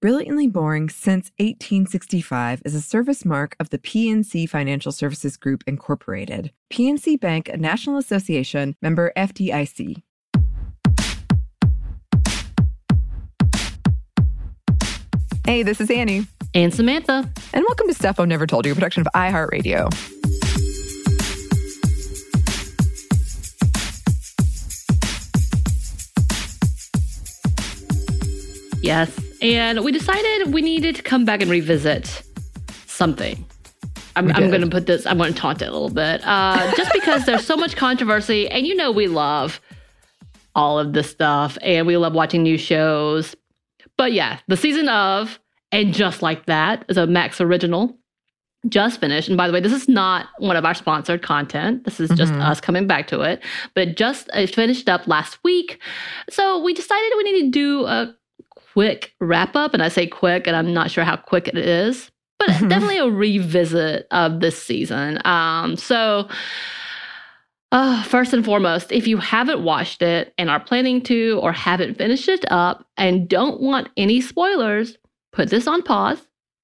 Brilliantly Boring Since 1865 is a service mark of the PNC Financial Services Group, Incorporated. PNC Bank, a National Association, member FDIC. Hey, this is Annie, And Samantha. and welcome to Stuff I've Never Told You, a production of iHeartRadio. Yes. And we decided we needed to come back and revisit something. I'm, I'm going to put this, I'm going to taunt it a little bit. Uh, just because there's so much controversy, and you know, we love all of this stuff and we love watching new shows. But yeah, the season of And Just Like That is a Max original. Just finished. And by the way, this is not one of our sponsored content. This is just Mhm. us coming back to it. But just it finished up last week. So we decided we need to do a quick wrap up. And I say quick, and I'm not sure how quick it is, but Mhm. definitely a revisit of this season. Um, so uh, first and foremost, if you haven't watched it and are planning to or haven't finished it up and don't want any spoilers, put this on pause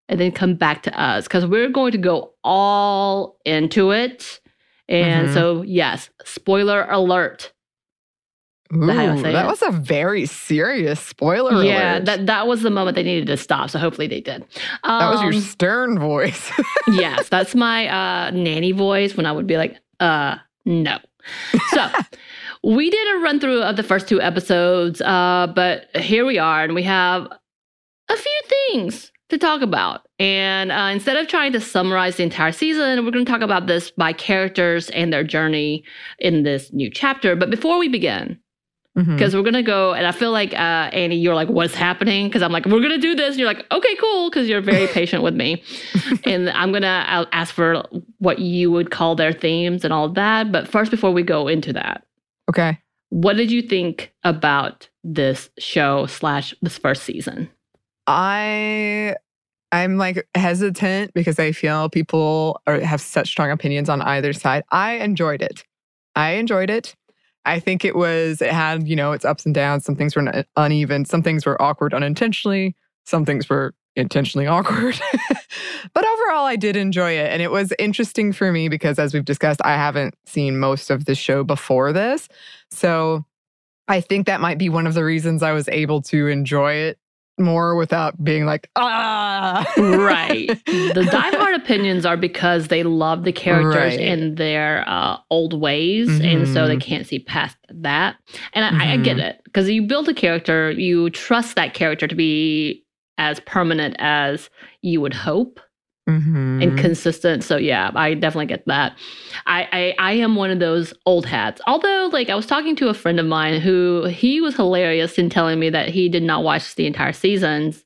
and then come back to us because we're going to go all into it. And Mhm. so, yes, spoiler alert. Ooh, that was a very serious spoiler yeah, alert. that that was the moment they needed to stop. So hopefully they did. Um, That was your stern voice. yes, that's my uh, nanny voice when I would be like, uh, no. So we did a run through of the first two episodes, uh, but here we are, and we have a few things to talk about. And uh, instead of trying to summarize the entire season, we're going to talk about this by characters and their journey in this new chapter. But before we begin, Mhm. because we're gonna go and i feel like uh annie you're like what's happening because i'm like we're gonna do this and you're like okay cool because you're very patient with me and i'm gonna I'll ask for what you would call their themes and all that but first before we go into that Okay. what did you think about this show slash this first season I I'm like hesitant because I feel people are, have such strong opinions on either side. I enjoyed it. I enjoyed it. I think it was it had, you know, its ups and downs. Some things were uneven, some things were awkward unintentionally, some things were intentionally awkward. but overall I did enjoy it and it was interesting for me because as we've discussed, I haven't seen most of the show before this. So I think that might be one of the reasons I was able to enjoy it more without being like, ah. right the diehard opinions are because they love the characters Right. in their uh, old ways and so they Mhm. can't see past that and I, I get Mhm. it because you build a character you trust that character to be as permanent as you would hope Mhm. and consistent. So yeah i definitely get that. I, I i am one of those old hats. Although like i was talking to a friend of mine who he was hilarious in telling me that he did not watch the entire seasons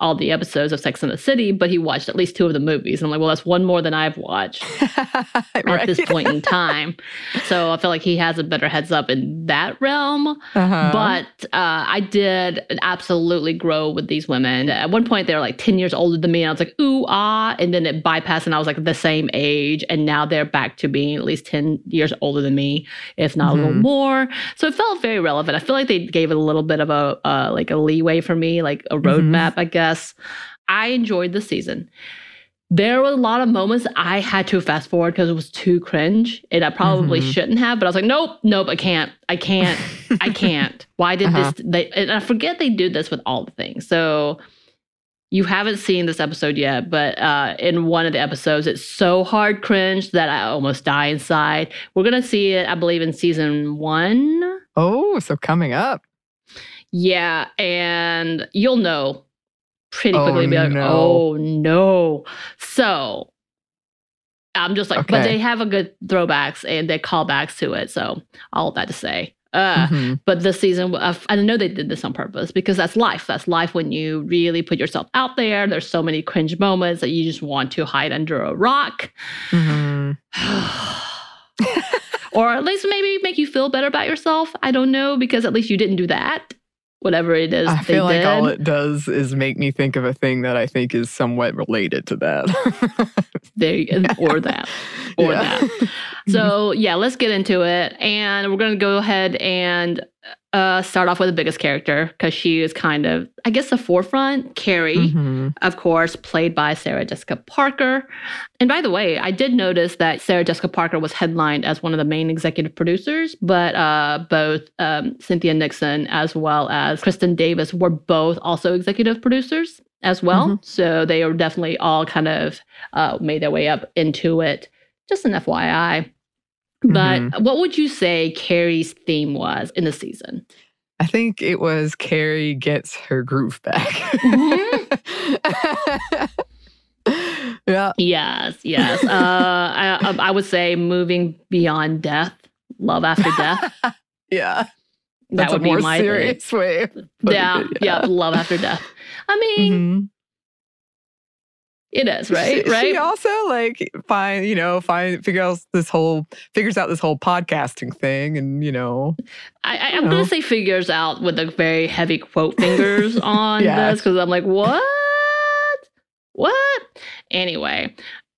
all the episodes of Sex and the City, but he watched at least two of the movies. And I'm like, well, that's one more than I've watched at this point in time. So I feel like he has a better heads up in that realm. Uh-huh. But uh, I did absolutely grow with these women. At one point, they were like 10 years older than me. And I was like, ooh, ah. And then it bypassed, and I was like the same age. And now they're back to being at least 10 years older than me, if not a little Mhm. more. So it felt very relevant. I feel like they gave it a little bit of a uh, like a leeway for me, like a roadmap, I guess. I enjoyed the season. There were a lot of moments I had to fast forward because it was too cringe, and I probably Mhm. shouldn't have. But I was like, nope, nope, I can't, I can't, I can't. Why did Uh-huh. this? They, and I forget they do this with all the things. So you haven't seen this episode yet, but uh, in one of the episodes, it's so hard cringe that I almost die inside. We're gonna see it, I believe, in season one. oh, so coming up. Yeah, and you'll know pretty Oh, quickly. be like, no. oh no. So I'm just like, but they have a good throwbacks and they callbacks to it. So all of that to say. Uh, Mhm. But this season, uh, I know they did this on purpose because that's life. That's life when you really put yourself out there. There's so many cringe moments that you just want to hide under a rock. Mhm. or at least maybe make you feel better about yourself. I don't know because at least you didn't do that. Whatever it is, I they feel like did. all it does is make me think of a thing that I think is somewhat related to that. there you go. or that. Or Yeah. that. So yeah, let's get into it, and we're gonna go ahead and uh, start off with the biggest character because she is kind of, I guess, the forefront. Carrie, Mhm. of course, played by Sarah Jessica Parker. And by the way, I did notice that Sarah Jessica Parker was headlined as one of the main executive producers, but uh, both um, Cynthia Nixon as well as Kristin Davis were both also executive producers as well. So they are definitely all kind of uh, made their way up into it. Just an FYI. But what would you say Carrie's theme was in the season? I think it was Carrie gets her groove back. yeah. Yes, yes. Uh, I, I would say moving beyond death, love after death. Yeah. that would a more be my thing. serious way. Yeah, it, yeah, love after death. I mean, Mhm. It is right, she, right. She also like find you know find figure out this whole figures out this whole podcasting thing and you know I, I, I'm gonna say figures out with the very heavy quote fingers on Yeah. this because I'm like, what? What? Anyway,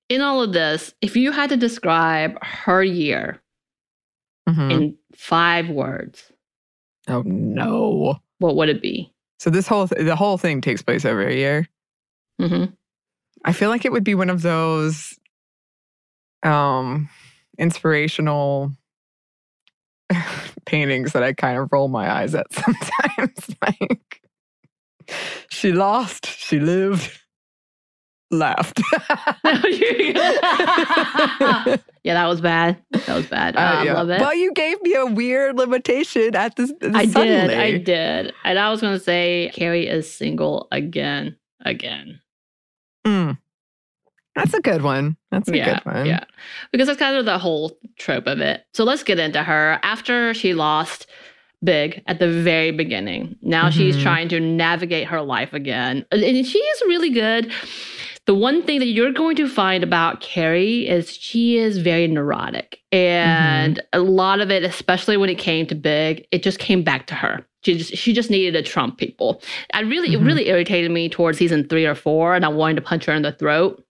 in all of this, if you had to describe her year Mhm. in five words, oh no. what would it be? So this whole th- the whole thing takes place over a year. hmm I feel like it would be one of those um inspirational paintings that I kind of roll my eyes at sometimes. like she lost, she lived, laughed. yeah, that was bad. That was bad. Uh, I yeah. love it. Well, you gave me a weird limitation at this. I suddenly. did. I did. And I was going to say Carrie is single again. Again. Mm. That's a good one. That's a yeah. good one. Yeah. Because that's kind of the whole trope of it. So let's get into her. After she lost big at the very beginning, now she's Mhm. trying to navigate her life again. And she is really good. The one thing that you're going to find about Carrie is she is very neurotic. And a lot of it, especially when it came to big, it just came back to her. She just she just needed to trump people. I really Mhm. it really irritated me towards season three or four, and I wanted to punch her in the throat.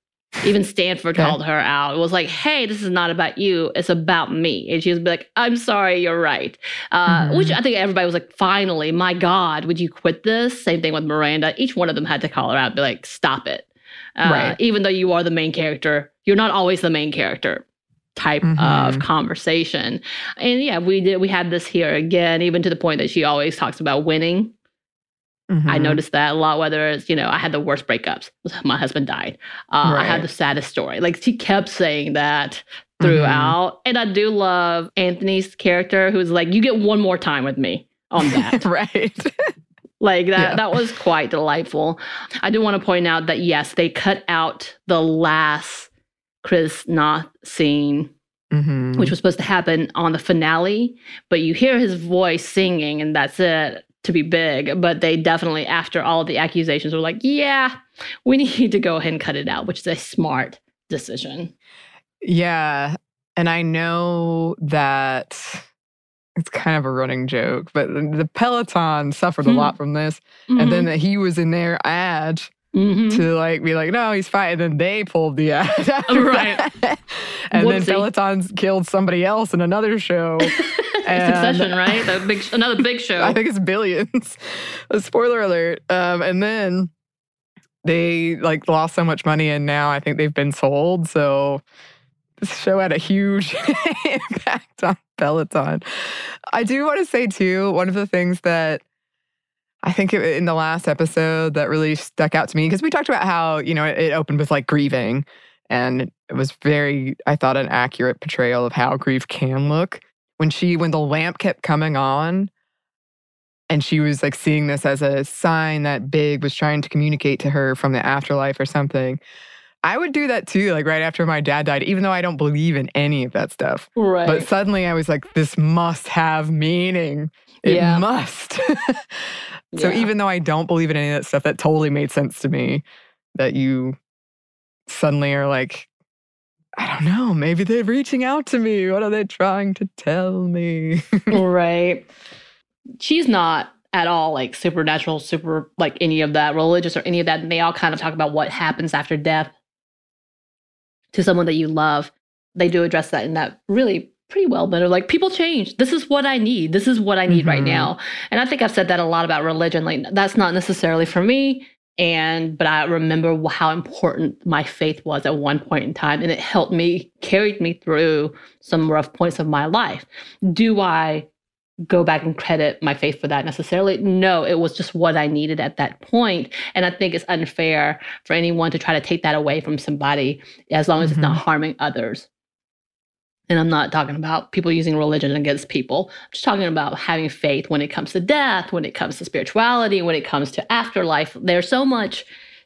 Even Stanford Okay. called her out. It was like, "Hey, this is not about you. It's about me." And she was like, "I'm sorry, you're right." Uh, Mhm. Which I think everybody was like, "Finally, my God, would you quit this?" Same thing with Miranda. Each one of them had to call her out, and be like, "Stop it." Uh, Right. Even though you are the main character, you're not always the main character type of Mhm. conversation. And yeah, we did. We had this here again, even to the point that she always talks about winning. I Mhm. noticed that a lot. Whether it's you know, I had the worst breakups. My husband died. Uh, I had the saddest story. Like she kept saying that Mm-hmm. throughout, and I do love Anthony's character, who's like, "You get one more time with me on that." right. like that. Yeah. That was quite delightful. I do want to point out that yes, they cut out the last Chris Noth scene Mhm. which was supposed to happen on the finale, but you hear his voice singing, and that's it. to be big, but they definitely, after all the accusations, were like, yeah, we need to go ahead and cut it out, which is a smart decision. Yeah. And I know that it's kind of a running joke, but the Peloton suffered a Hmm. lot from this. And then that he was in their ad Mhm. to like be like, no, he's fine. And then they pulled the ad. after Right. that. and then Whoopsie. Peloton's killed somebody else in another show. And- Succession, right? The big, another big show. I think it's billions. A Spoiler alert. Um, and then they like lost so much money, and now I think they've been sold. So this show had a huge impact on Peloton. I do want to say too, one of the things that I think in the last episode that really stuck out to me because we talked about how you know it opened with like grieving, and it was very I thought an accurate portrayal of how grief can look when she when the lamp kept coming on and she was like seeing this as a sign that big was trying to communicate to her from the afterlife or something i would do that too like right after my dad died even though i don't believe in any of that stuff right. but suddenly i was like this must have meaning it Yeah. must so Yeah. even though i don't believe in any of that stuff that totally made sense to me that you suddenly are like I don't know. Maybe they're reaching out to me. What are they trying to tell me? right. She's not at all like supernatural, super like any of that religious or any of that. And they all kind of talk about what happens after death to someone that you love. They do address that in that really pretty well, but like, people change. This is what I need. This is what I need right Mhm. now. And I think I've said that a lot about religion. Like, that's not necessarily for me. And, but I remember how important my faith was at one point in time. And it helped me, carried me through some rough points of my life. Do I go back and credit my faith for that necessarily? No, it was just what I needed at that point. And I think it's unfair for anyone to try to take that away from somebody as long as it's not mm-hmm. harming others. And I'm not talking about people using religion against people. I'm just talking about having faith when it comes to death, when it comes to spirituality, when it comes to afterlife. There's so much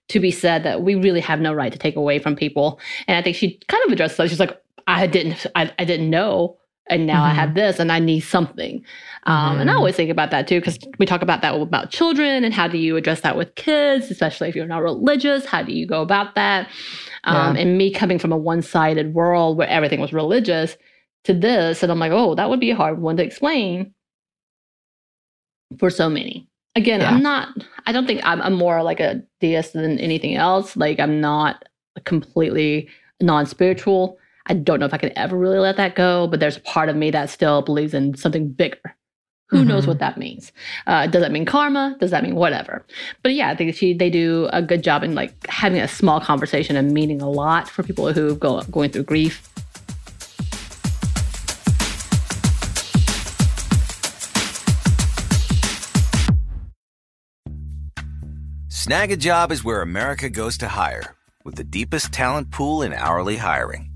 to be said that we really have no right to take away from people. And I think she kind of addressed that. She's like, I didn't, I, I didn't know, and now I have this, and I need something. Um, And I Mhm. always think about that too, because we talk about that about children and how do you address that with kids, especially if you're not religious. How do you go about that? Um, Yeah. And me coming from a one-sided world where everything was religious to this, and I'm like, oh, that would be a hard one to explain for so many. Again, Yeah. I'm not. I don't think I'm, I'm more like a deist than anything else. Like I'm not completely non-spiritual. I don't know if I can ever really let that go, but there's a part of me that still believes in something bigger. Who knows Mhm. what that means? Uh, does that mean karma? Does that mean whatever? But yeah, I think she they do a good job in like having a small conversation and meaning a lot for people who go going through grief. Snagajob is where America goes to hire, with the deepest talent pool in hourly hiring.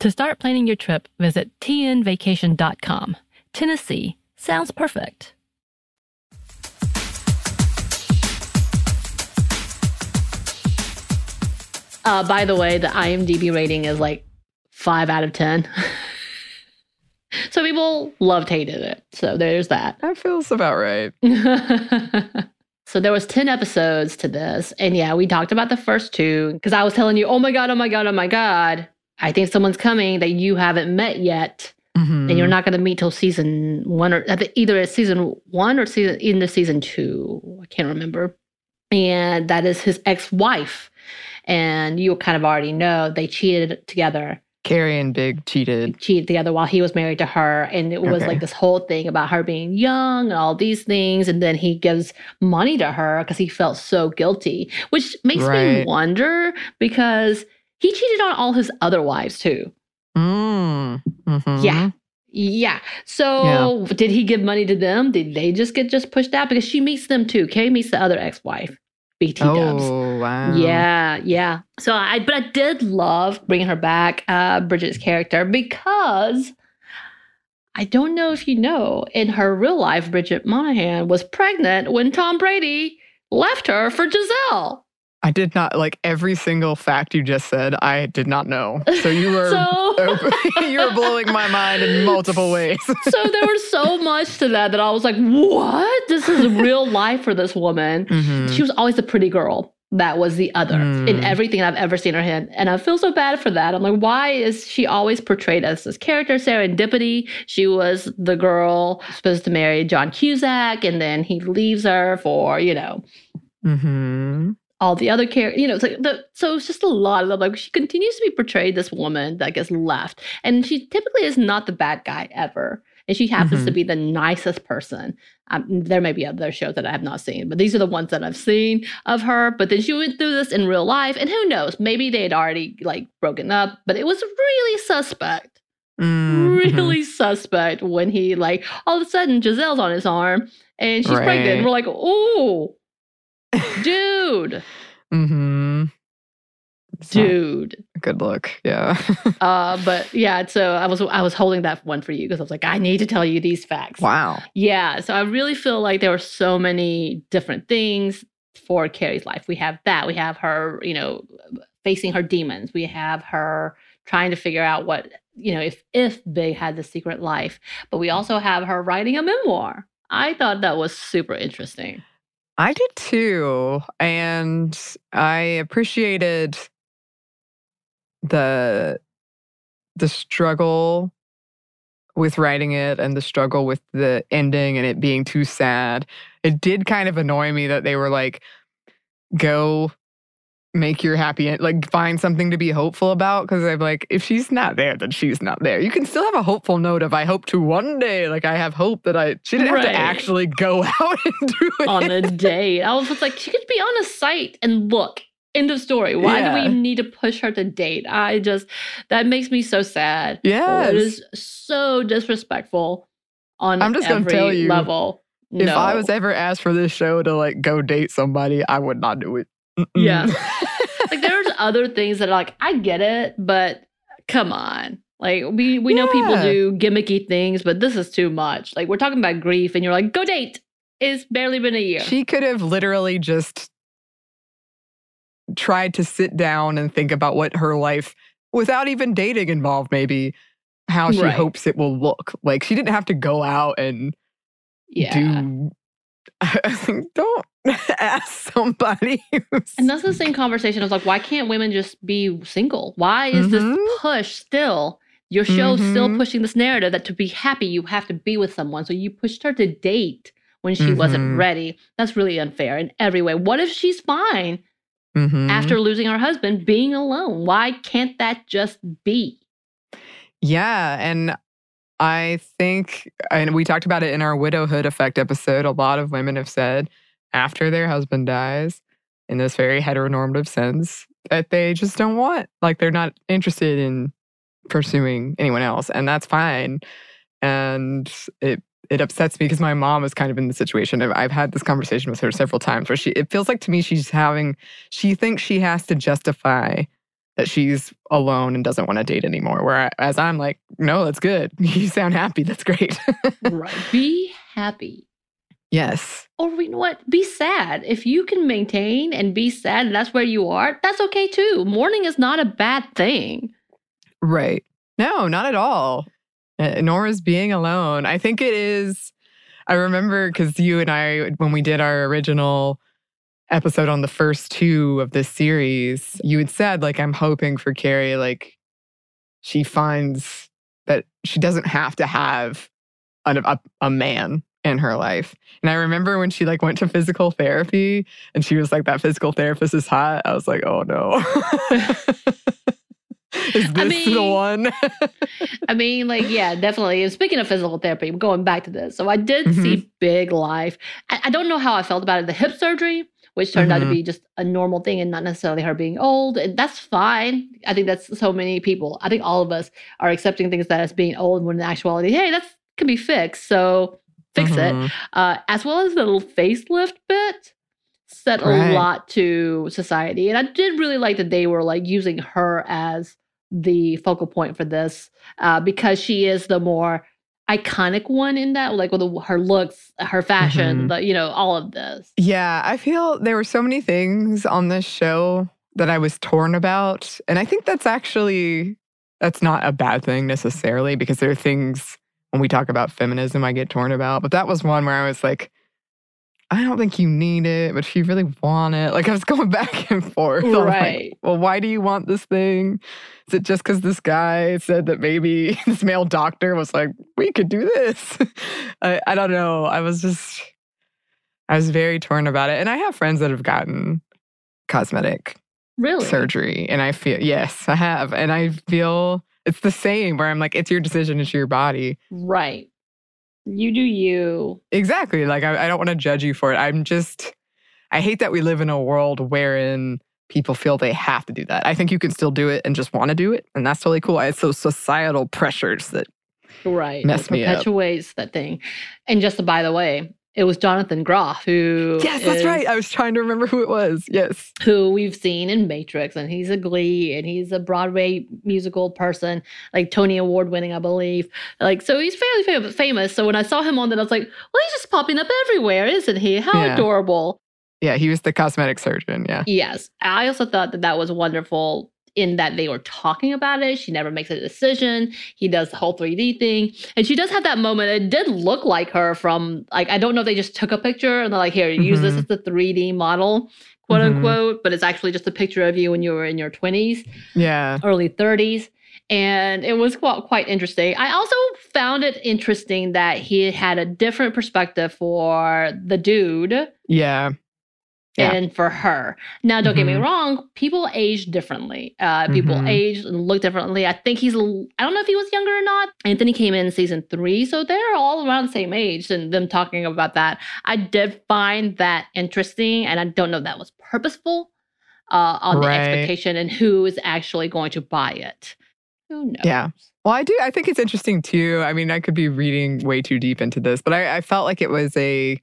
To start planning your trip, visit tnvacation.com. Tennessee sounds perfect. Uh, by the way, the IMDb rating is like five out of 10. so people loved, hated it. So there's that. That feels about right. so there was 10 episodes to this. And yeah, we talked about the first two because I was telling you, oh my God, oh my God, oh my God. I think someone's coming that you haven't met yet. Mhm. And you're not going to meet till season one or either it's season one or season in the season two. I can't remember. And that is his ex-wife. And you kind of already know they cheated together Carrie and Big cheated. cheated together while he was married to her. And it was Okay. like this whole thing about her being young and all these things. And then he gives money to her because he felt so guilty, which makes me wonder because he cheated on all his other wives too. Mm. Mhm. Yeah. Yeah. So did he give money to them? Did they just get just pushed out? Because she meets them too. Kay meets the other ex-wife, BT Dubs. Oh, wow. Yeah, yeah. So I, but I did love bringing her back, uh, Bridget's character, because I don't know if you know, in her real life, Bridget Moynahan was pregnant when Tom Brady left her for Gisele. I did not like every single fact you just said. I did not know. So you were So, you were blowing my mind in multiple ways. so there was so much to that that I was like, what? This is real life for this woman. Mhm. She was always the pretty girl. That was the other in Mm. everything I've ever seen her in. And I feel so bad for that. I'm like, why is she always portrayed as this character? Serendipity. She was the girl supposed to marry John Cusack, and then he leaves her for, you know, Mhm. All the other characters. You know, it's like the, so it's just a lot of them. Like she continues to be portrayed this woman that gets left. And she typically is not the bad guy ever. And she happens to Mhm. be the nicest person. Um, there may be other shows that I have not seen, but these are the ones that I've seen of her. But then she went through this in real life, and who knows? Maybe they had already like broken up, but it was really suspect, Mhm. really suspect when he like all of a sudden Gisele's on his arm and she's pregnant. And we're like, oh, dude, Mhm. It's dude. Good look. Yeah. Uh, but yeah, so I was I was holding that one for you because I was like, I need to tell you these facts. wow. Yeah, so I really feel like there were so many different things for Carrie's life. We have that. We have her, you know, facing her demons. We have her trying to figure out what, you know, if if Big had the secret life. But we also have her writing a memoir. I thought that was super interesting. I did too. And I appreciated the the struggle with writing it and the struggle with the ending and it being too sad. It did kind of annoy me that they were like, go make your happy end, like find something to be hopeful about. Cause I'm like, if she's not there, then she's not there. You can still have a hopeful note of I hope to one day. Like I have hope that I she didn't have to actually go out and do it. on a date. I was just like, she could be on a site and look. End of story. Why do we need to push her to date? I just that makes me so sad. Yeah. It is so disrespectful on I'm just gonna tell you, level. If I was ever asked for this show to like go date somebody, I would not do it. Mm-mm. Yeah. like there's other things that are like I get it, but come on. Like we we know people do gimmicky things, but this is too much. Like we're talking about grief, and you're like, go date. It's barely been a year. she could have literally just tried to sit down and think about what her life, without even dating involved, maybe how she Right. hopes it will look. Like she didn't have to go out and yeah. do. I think don't ask somebody. And that's the same conversation. I was like, why can't women just be single? Why is Mhm. this push still Your show's still Mhm. pushing this narrative that to be happy, you have to be with someone. So you pushed her to date when she wasn't Mhm. ready. That's really unfair in every way. What if she's fine after losing her husband being alone? Why can't that just be? Yeah. And I think, and we talked about it in our widowhood effect episode. A lot of women have said after their husband dies, in this very heteronormative sense, that they just don't want, like, they're not interested in pursuing anyone else. And that's fine. And it, it upsets me because my mom is kind of in the situation. I've- I've had this conversation with her several times where she, it feels like to me she's having, she thinks she has to justify that she's alone and doesn't want to date anymore. Whereas I'm like, no, that's good. You sound happy. That's great. right. Be happy. Yes. Or you know what? Be sad. If you can maintain and be sad and that's where you are, that's okay too. Mourning is not a bad thing. Right. No, not at all. Uh, nor is being alone. I think it is. I remember because you and I, when we did our original episode on the first two of this series, you had said, like, I'm hoping for Carrie, like, she finds that she doesn't have to have a, a, a man in her life. And I remember when she like went to physical therapy and she was like, that physical therapist is hot. I was like, oh no. is this the mean, one? I mean, like, yeah, definitely. And Speaking of physical therapy, I'm going back to this. So I did Mm-hmm. see Big Life. I, I don't know how I felt about it. The hip surgery, which turned out to Mhm. be just a normal thing and not necessarily her being old. And that's fine. I think that's so many people. I think all of us are accepting things that as being old when in actuality, hey, that can be fixed. So fix it. Mhm. uh, as well as the little facelift bit said Right. a lot to society and i did really like that they were like using her as the focal point for this uh, because she is the more iconic one in that like with the, her looks her fashion Mhm. the, you know all of this Yeah, I feel there were so many things on this show that I was torn about. And I think that's actually that's not a bad thing necessarily because there are things when we talk about feminism I get torn about. But that was one where I was like, I don't think you need it, but if you really want it, like I was going back and forth. I'm like, Right. well, why do you want this thing? Is it just because this guy said that maybe this male doctor was like, we could do this? I, I don't know. I was just, I was very torn about it. And I have friends that have gotten cosmetic really surgery. And I feel, yes, I have. And I feel it's the same where I'm like, it's your decision, it's your body. right you do you Exactly. Like, I, I don't want to judge you for it. I'm just, I hate that we live in a world wherein people feel they have to do that. I think you can still do it and just want to do it. And that's totally cool. It's those societal pressures that, right Mess it me up. perpetuates that thing and just by the way it was jonathan groff who yes, that's is- right. I was trying to remember who it was. Yes. who we've seen in Matrix, and he's a Glee, and he's a Broadway musical person, like Tony Award winning, I believe. Like, so he's fairly fam- famous. So when I saw him on that, I was like, well, he's just popping up everywhere, isn't he? How Yeah. adorable. Yeah. He was the cosmetic surgeon. Yeah. Yes. I also thought that that was wonderful in that they were talking about it. She never makes a decision. He does the whole 3D thing. And she does have that moment. It did look like her from, like, I don't know if they just took a picture and they're like, here, use this Mhm. as the 3D model, quote Mhm. unquote. But it's actually just a picture of you when you were in your 20s, Yeah. early 30s. And it was quite, quite interesting. I also found it interesting that he had a different perspective for the dude Yeah. Yeah. and for her. Now, don't get me Mhm. wrong, people age differently. Uh, people Mhm. age and look differently. I think he's, I don't know if he was younger or not. Anthony came in season three, so they're all around the same age and them talking about that. I did find that interesting, and I don't know if that was purposeful uh, on the expectation and who is actually going to buy it. Who knows? Yeah. Well, I do. I think it's interesting too. I mean, I could be reading way too deep into this, but I, I felt like it was a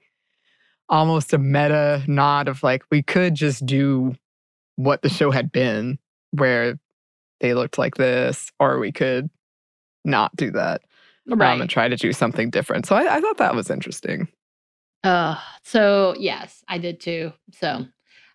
almost a meta nod of like we could just do what the show had been, where they looked like this, or we could not do that Right. um, and try to do something different. So I, I thought that was interesting. Uh, so yes, I did too. So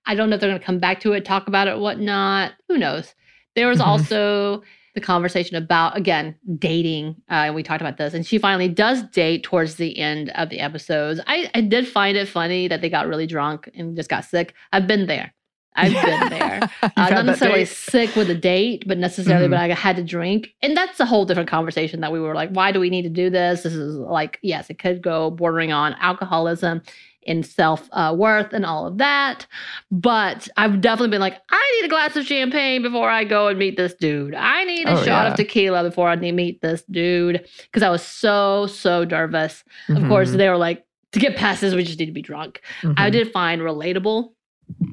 I don't know if they're going to come back to it, talk about it, whatnot. Who knows? There was also the conversation about again dating. Uh, and we talked about this, and she finally does date towards the end of the episodes. I, I did find it funny that they got really drunk and just got sick. I've been there. I've been there. Uh, not necessarily date? sick with a date, but necessarily, Mhm. but I had to drink. And that's a whole different conversation that we were like, why do we need to do this? This is like, yes, it could go bordering on alcoholism and self uh, worth and all of that. But I've definitely been like, I need a glass of champagne before I go and meet this dude. I need a Oh, shot yeah. of tequila before I need meet this dude. Because I was so, so nervous. Of course, Mhm. they were like, to get past this, we just need to be drunk. I Mhm. did find relatable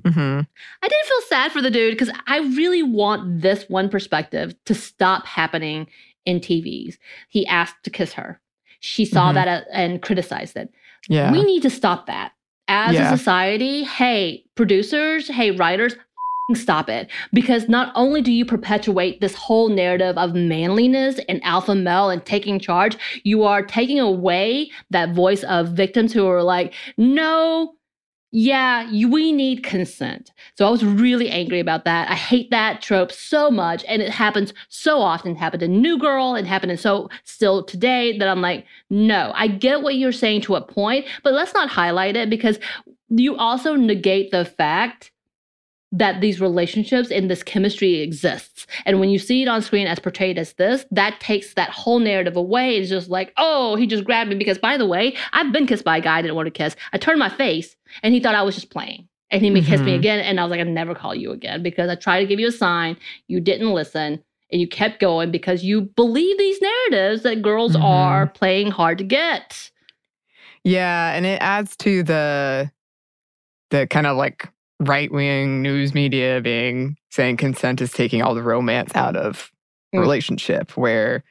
Mhm. I did feel sad for the dude because I really want this one perspective to stop happening in TVs. He asked to kiss her. She saw Mhm. that and criticized it. Yeah. We need to stop that. As Yeah. a society, hey, producers, hey, writers, stop it. Because not only do you perpetuate this whole narrative of manliness and alpha male and taking charge, you are taking away that voice of victims who are like, no, yeah, you, we need consent. So I was really angry about that. I hate that trope so much. And it happens so often. It happened in New Girl It happened in so still today that I'm like, no, I get what you're saying to a point, but let's not highlight it because you also negate the fact that these relationships and this chemistry exists. And when you see it on screen as portrayed as this, that takes that whole narrative away. It's just like, oh, he just grabbed me because, by the way, I've been kissed by a guy I didn't want to kiss. I turned my face and he thought I was just playing. And he kissed me again. And I was like, I never call you again because I tried to give you a sign. You didn't listen and you kept going because you believe these narratives that girls Mhm. are playing hard to get. Yeah, and it adds to the the kind of like right wing news media being saying consent is taking all the romance out of Mm. relationship. Where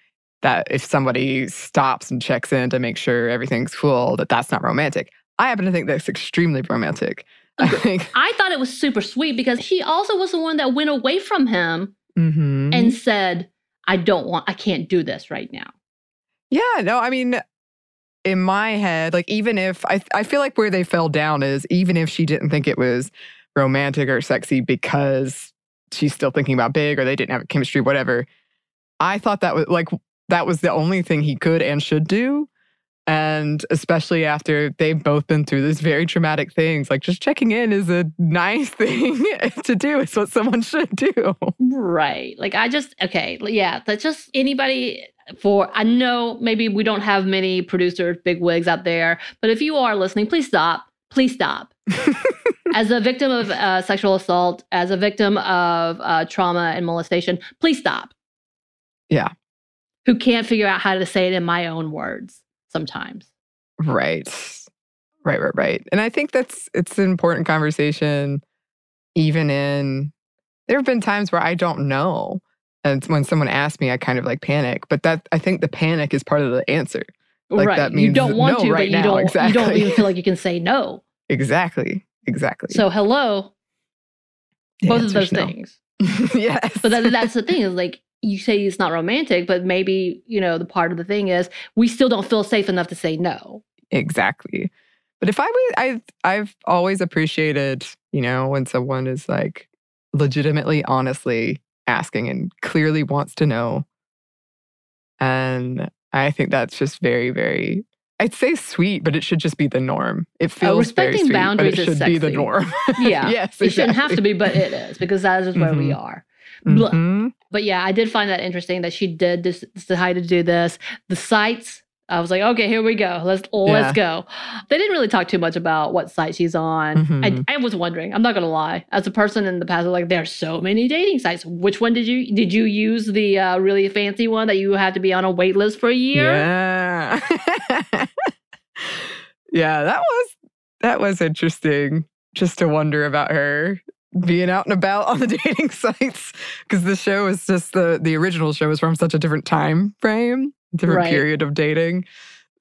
that if somebody stops and checks in to make sure everything's cool, that that's not romantic. I happen to think that's extremely romantic. I think. I thought it was super sweet because he also was the one that went away from him Mhm. and said, I don't want, I can't do this right now. Yeah, no, I mean, in my head, like even if I, I feel like where they fell down is even if she didn't think it was romantic or sexy because she's still thinking about big or they didn't have chemistry, whatever. I thought that was like that was the only thing he could and should do. And especially after they've both been through this very traumatic things, like just checking in is a nice thing to do. It's what someone should do. Right. Like I just okay, yeah, that's just anybody for I know maybe we don't have many producers, big wigs out there, but if you are listening, please stop. Please stop. as a victim of uh, sexual assault, as a victim of uh, trauma and molestation, please stop. Yeah. Who can't figure out how to say it in my own words sometimes. Right. Right, right, right. And I think that's it's an important conversation even in there have been times where I don't know. And when someone asks me, I kind of like panic. But that I think the panic is part of the answer. Like, right. that you don't want no to, right but you now, don't you don't even feel like you can say no. Exactly. Exactly. So hello, The both of those no. things. yes. But that, that's the thing is like you say it's not romantic, but maybe you know the part of the thing is we still don't feel safe enough to say no. Exactly. But if I would, I I've always appreciated, you know, when someone is like legitimately, honestly asking and clearly wants to know. And I think that's just very, very. I'd say sweet, but it should just be the norm. It feels very Uh, respecting sweet, boundaries it should be the norm. Yeah, yes, It shouldn't have to be, but it is because that is where we Mhm. are. Mhm. But yeah, I did find that interesting that she did this, decide to do this. The sites, I was like, okay, here we go. Let's let's go. They didn't really talk too much about what site she's on. Mhm. I, I was wondering. I'm not gonna lie. As a person in the past, I was like, there are so many dating sites. Which one did you did you use the uh, really fancy one that you had to be on a wait list for a year? Yeah. yeah, that was that was interesting just to wonder about her being out and about on the dating sites because the show is just the the original show is from such a different time frame, different Right. period of dating.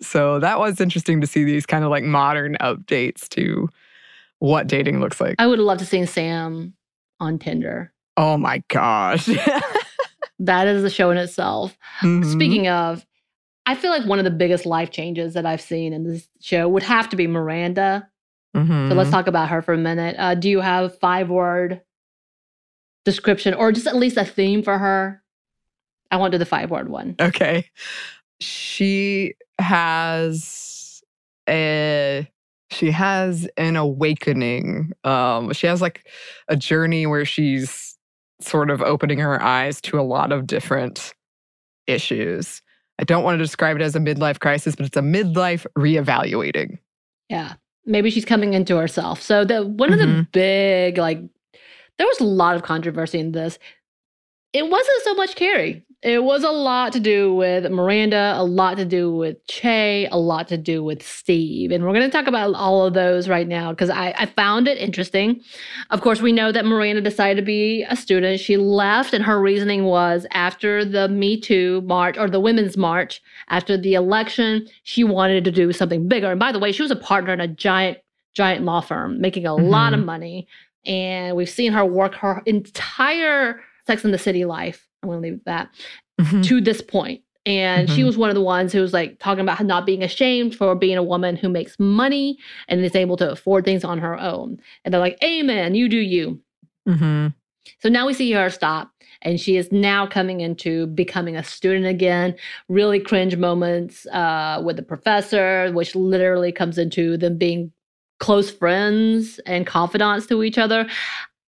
So that was interesting to see these kind of like modern updates to what dating looks like. I would love to see Sam on Tinder. oh my gosh. That is a show in itself. Mhm. Speaking of, I feel like one of the biggest life changes that I've seen in this show would have to be Miranda. So Mhm. let's talk about her for a minute. Uh, do you have five word description or just at least a theme for her? I want to do the five word one. Okay. She has a she has an awakening. Um, she has like a journey where she's sort of opening her eyes to a lot of different issues. I don't want to describe it as a midlife crisis, but it's a midlife reevaluating. Yeah. Maybe she's coming into herself. So the one of the Mhm. big like there was a lot of controversy in this. It wasn't so much Carrie. It was a lot to do with Miranda, a lot to do with Che, a lot to do with Steve. And we're going to talk about all of those right now because I, I found it interesting. Of course, we know that Miranda decided to be a student. She left, and her reasoning was after the Me Too march or the Women's March, after the election, she wanted to do something bigger. And by the way, she was a partner in a giant, giant law firm making a lot of mm-hmm. money. And we've seen her work her entire Sex in the City life. I'm going to leave that Mhm. to this point. And she Mhm. was one of the ones who was like talking about not being ashamed for being a woman who makes money and is able to afford things on her own. And they're like, Amen, you do you. Mhm. So now we see her stop, and she is now coming into becoming a student again. Really cringe moments uh, with the professor, which literally comes into them being close friends and confidants to each other.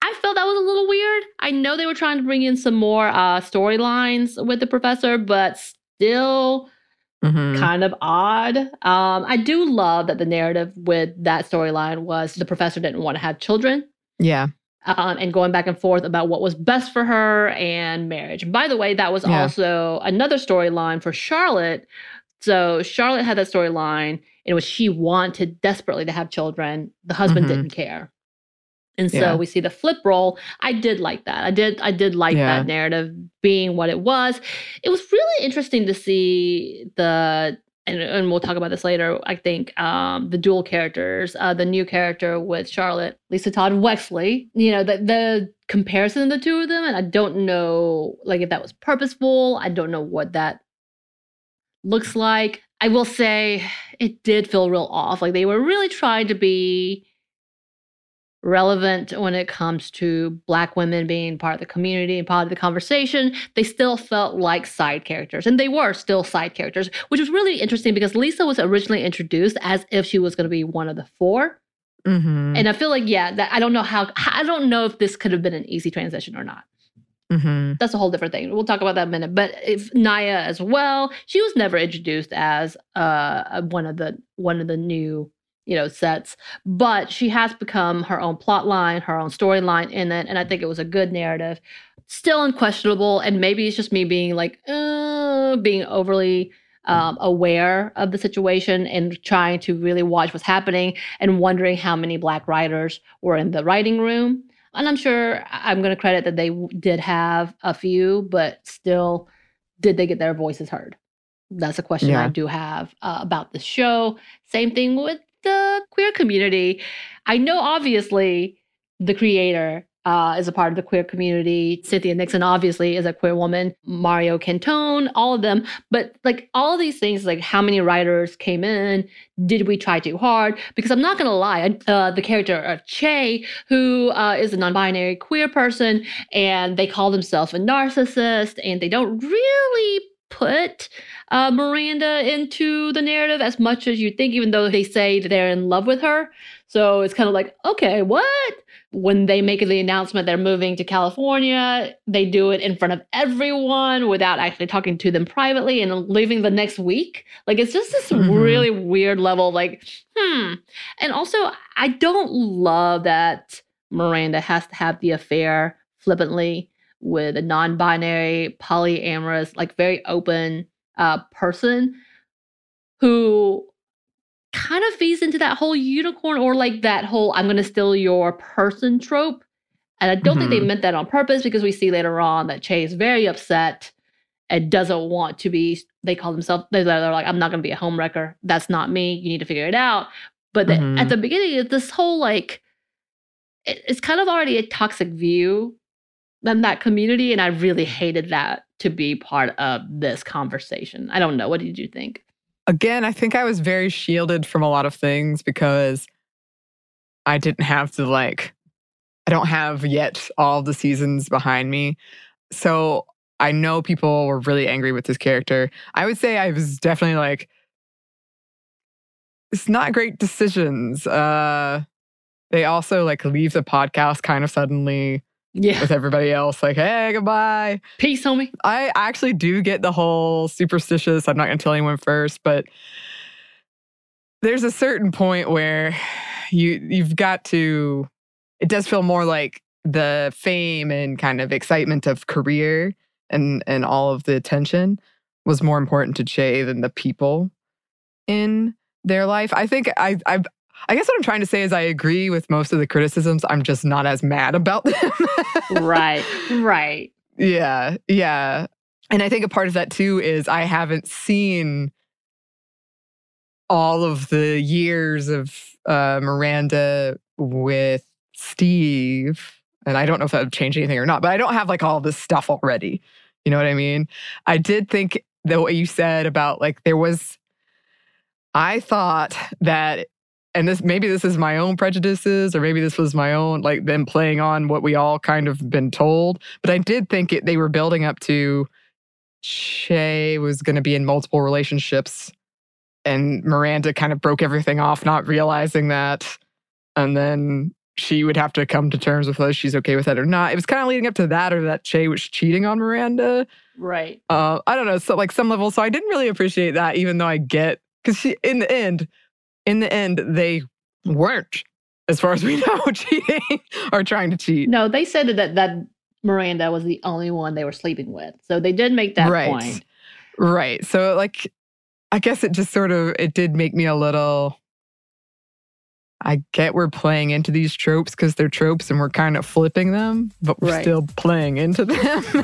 I felt that was a little weird. I know they were trying to bring in some more uh, storylines with the professor, but still Mhm. kind of odd. Um, I do love that the narrative with that storyline was the professor didn't want to have children Yeah. um, and going back and forth about what was best for her and marriage. And by the way, that was Yeah. also another storyline for Charlotte. So Charlotte had that storyline in which she wanted desperately to have children. The husband Mhm. didn't care. And so Yeah. we see the flip role. I did like that. I did I did like Yeah. that narrative being what it was. It was really interesting to see the and, and we'll talk about this later. I think um, the dual characters, uh, the new character with Charlotte, Lisa Todd Wexley. You know the the comparison of the two of them, and I don't know like if that was purposeful. I don't know what that looks like. I will say it did feel real off. Like they were really trying to be relevant when it comes to black women being part of the community and part of the conversation they still felt like side characters and they were still side characters which was really interesting because lisa was originally introduced as if she was going to be one of the four Mhm. and i feel like yeah that i don't know how i don't know if this could have been an easy transition or not Mhm. that's a whole different thing. We'll talk about that in a minute. But if Nya as well, she was never introduced as uh one of the one of the new you know sets, but she has become her own plot line, her own storyline in it, and I think it was a good narrative. Still unquestionable, and maybe it's just me being like uh, being overly um, aware of the situation and trying to really watch what's happening and wondering how many black writers were in the writing room and I'm sure I'm going to credit that they did have a few, but still, did they get their voices heard? That's a question I do have uh, about the show. Same thing with the queer community. I know, obviously, the creator uh, is a part of the queer community. Cynthia Nixon, obviously, is a queer woman. Mario Cantone, all of them. But like all these things, like how many writers came in? Did we try too hard? Because I'm not going to lie, uh, the character of Che, who uh, is a non binary queer person, and they call themselves a narcissist, and they don't really put uh, Miranda into the narrative as much as you think, even though they say they're in love with her. So it's kind of like, okay, what? When they make the announcement they're moving to California, they do it in front of everyone without actually talking to them privately and leaving the next week. Like it's just this Mhm. really weird level like, hmm. And also, I don't love that Miranda has to have the affair flippantly with a non-binary, polyamorous, like very open uh, person who kind of feeds into that whole unicorn or like that whole I'm going to steal your person trope. And I don't think they Mhm. meant that on purpose because we see later on that Che is very upset and doesn't want to be. They call themselves, they're, they're like, I'm not going to be a homewrecker. That's not me. You need to figure it out. But the, Mhm. at the beginning, it's this whole like, it- it's kind of already a toxic view than that community. And I really hated that to be part of this conversation. I don't know. What did you think? Again, I think I was very shielded from a lot of things because I didn't have to like I don't have yet all the seasons behind me. So I know people were really angry with this character. I would say I was definitely like it's not great decisions. Uh, they also like leave the podcast kind of suddenly Yeah. with everybody else, like, hey, goodbye. Peace, homie. I actually do get the whole superstitious. I'm not going to tell anyone first, but there's a certain point where you you've got to. It does feel more like the fame and kind of excitement of career and and all of the attention was more important to Che than the people in their life. I think I I I guess what I'm trying to say is I agree with most of the criticisms. I'm just not as mad about them. right. Right. Yeah, yeah. And I think a part of that too is I haven't seen all of the years of uh, Miranda with Steve. And I don't know if that would change anything or not, but I don't have like all this stuff already. You know what I mean? I did think that what you said about like there was, I thought that and this maybe this is my own prejudices or maybe this was my own like them playing on what we all kind of been told but i did think it, they were building up to Che was going to be in multiple relationships and miranda kind of broke everything off not realizing that and then she would have to come to terms with whether she's okay with that or not it was kind of leading up to that or that Che was cheating on miranda Right. uh, I don't know, so like some level. So I didn't really appreciate that, even though I get because she in the end, in the end, they weren't, as far as we know, cheating or trying to cheat. No, they said that that Miranda was the only one they were sleeping with. So they did make that right, point. right. So like, I guess it just sort of it did make me a little. I get we're playing into these tropes because they're tropes and we're kind of flipping them, but we're Right. still playing into them.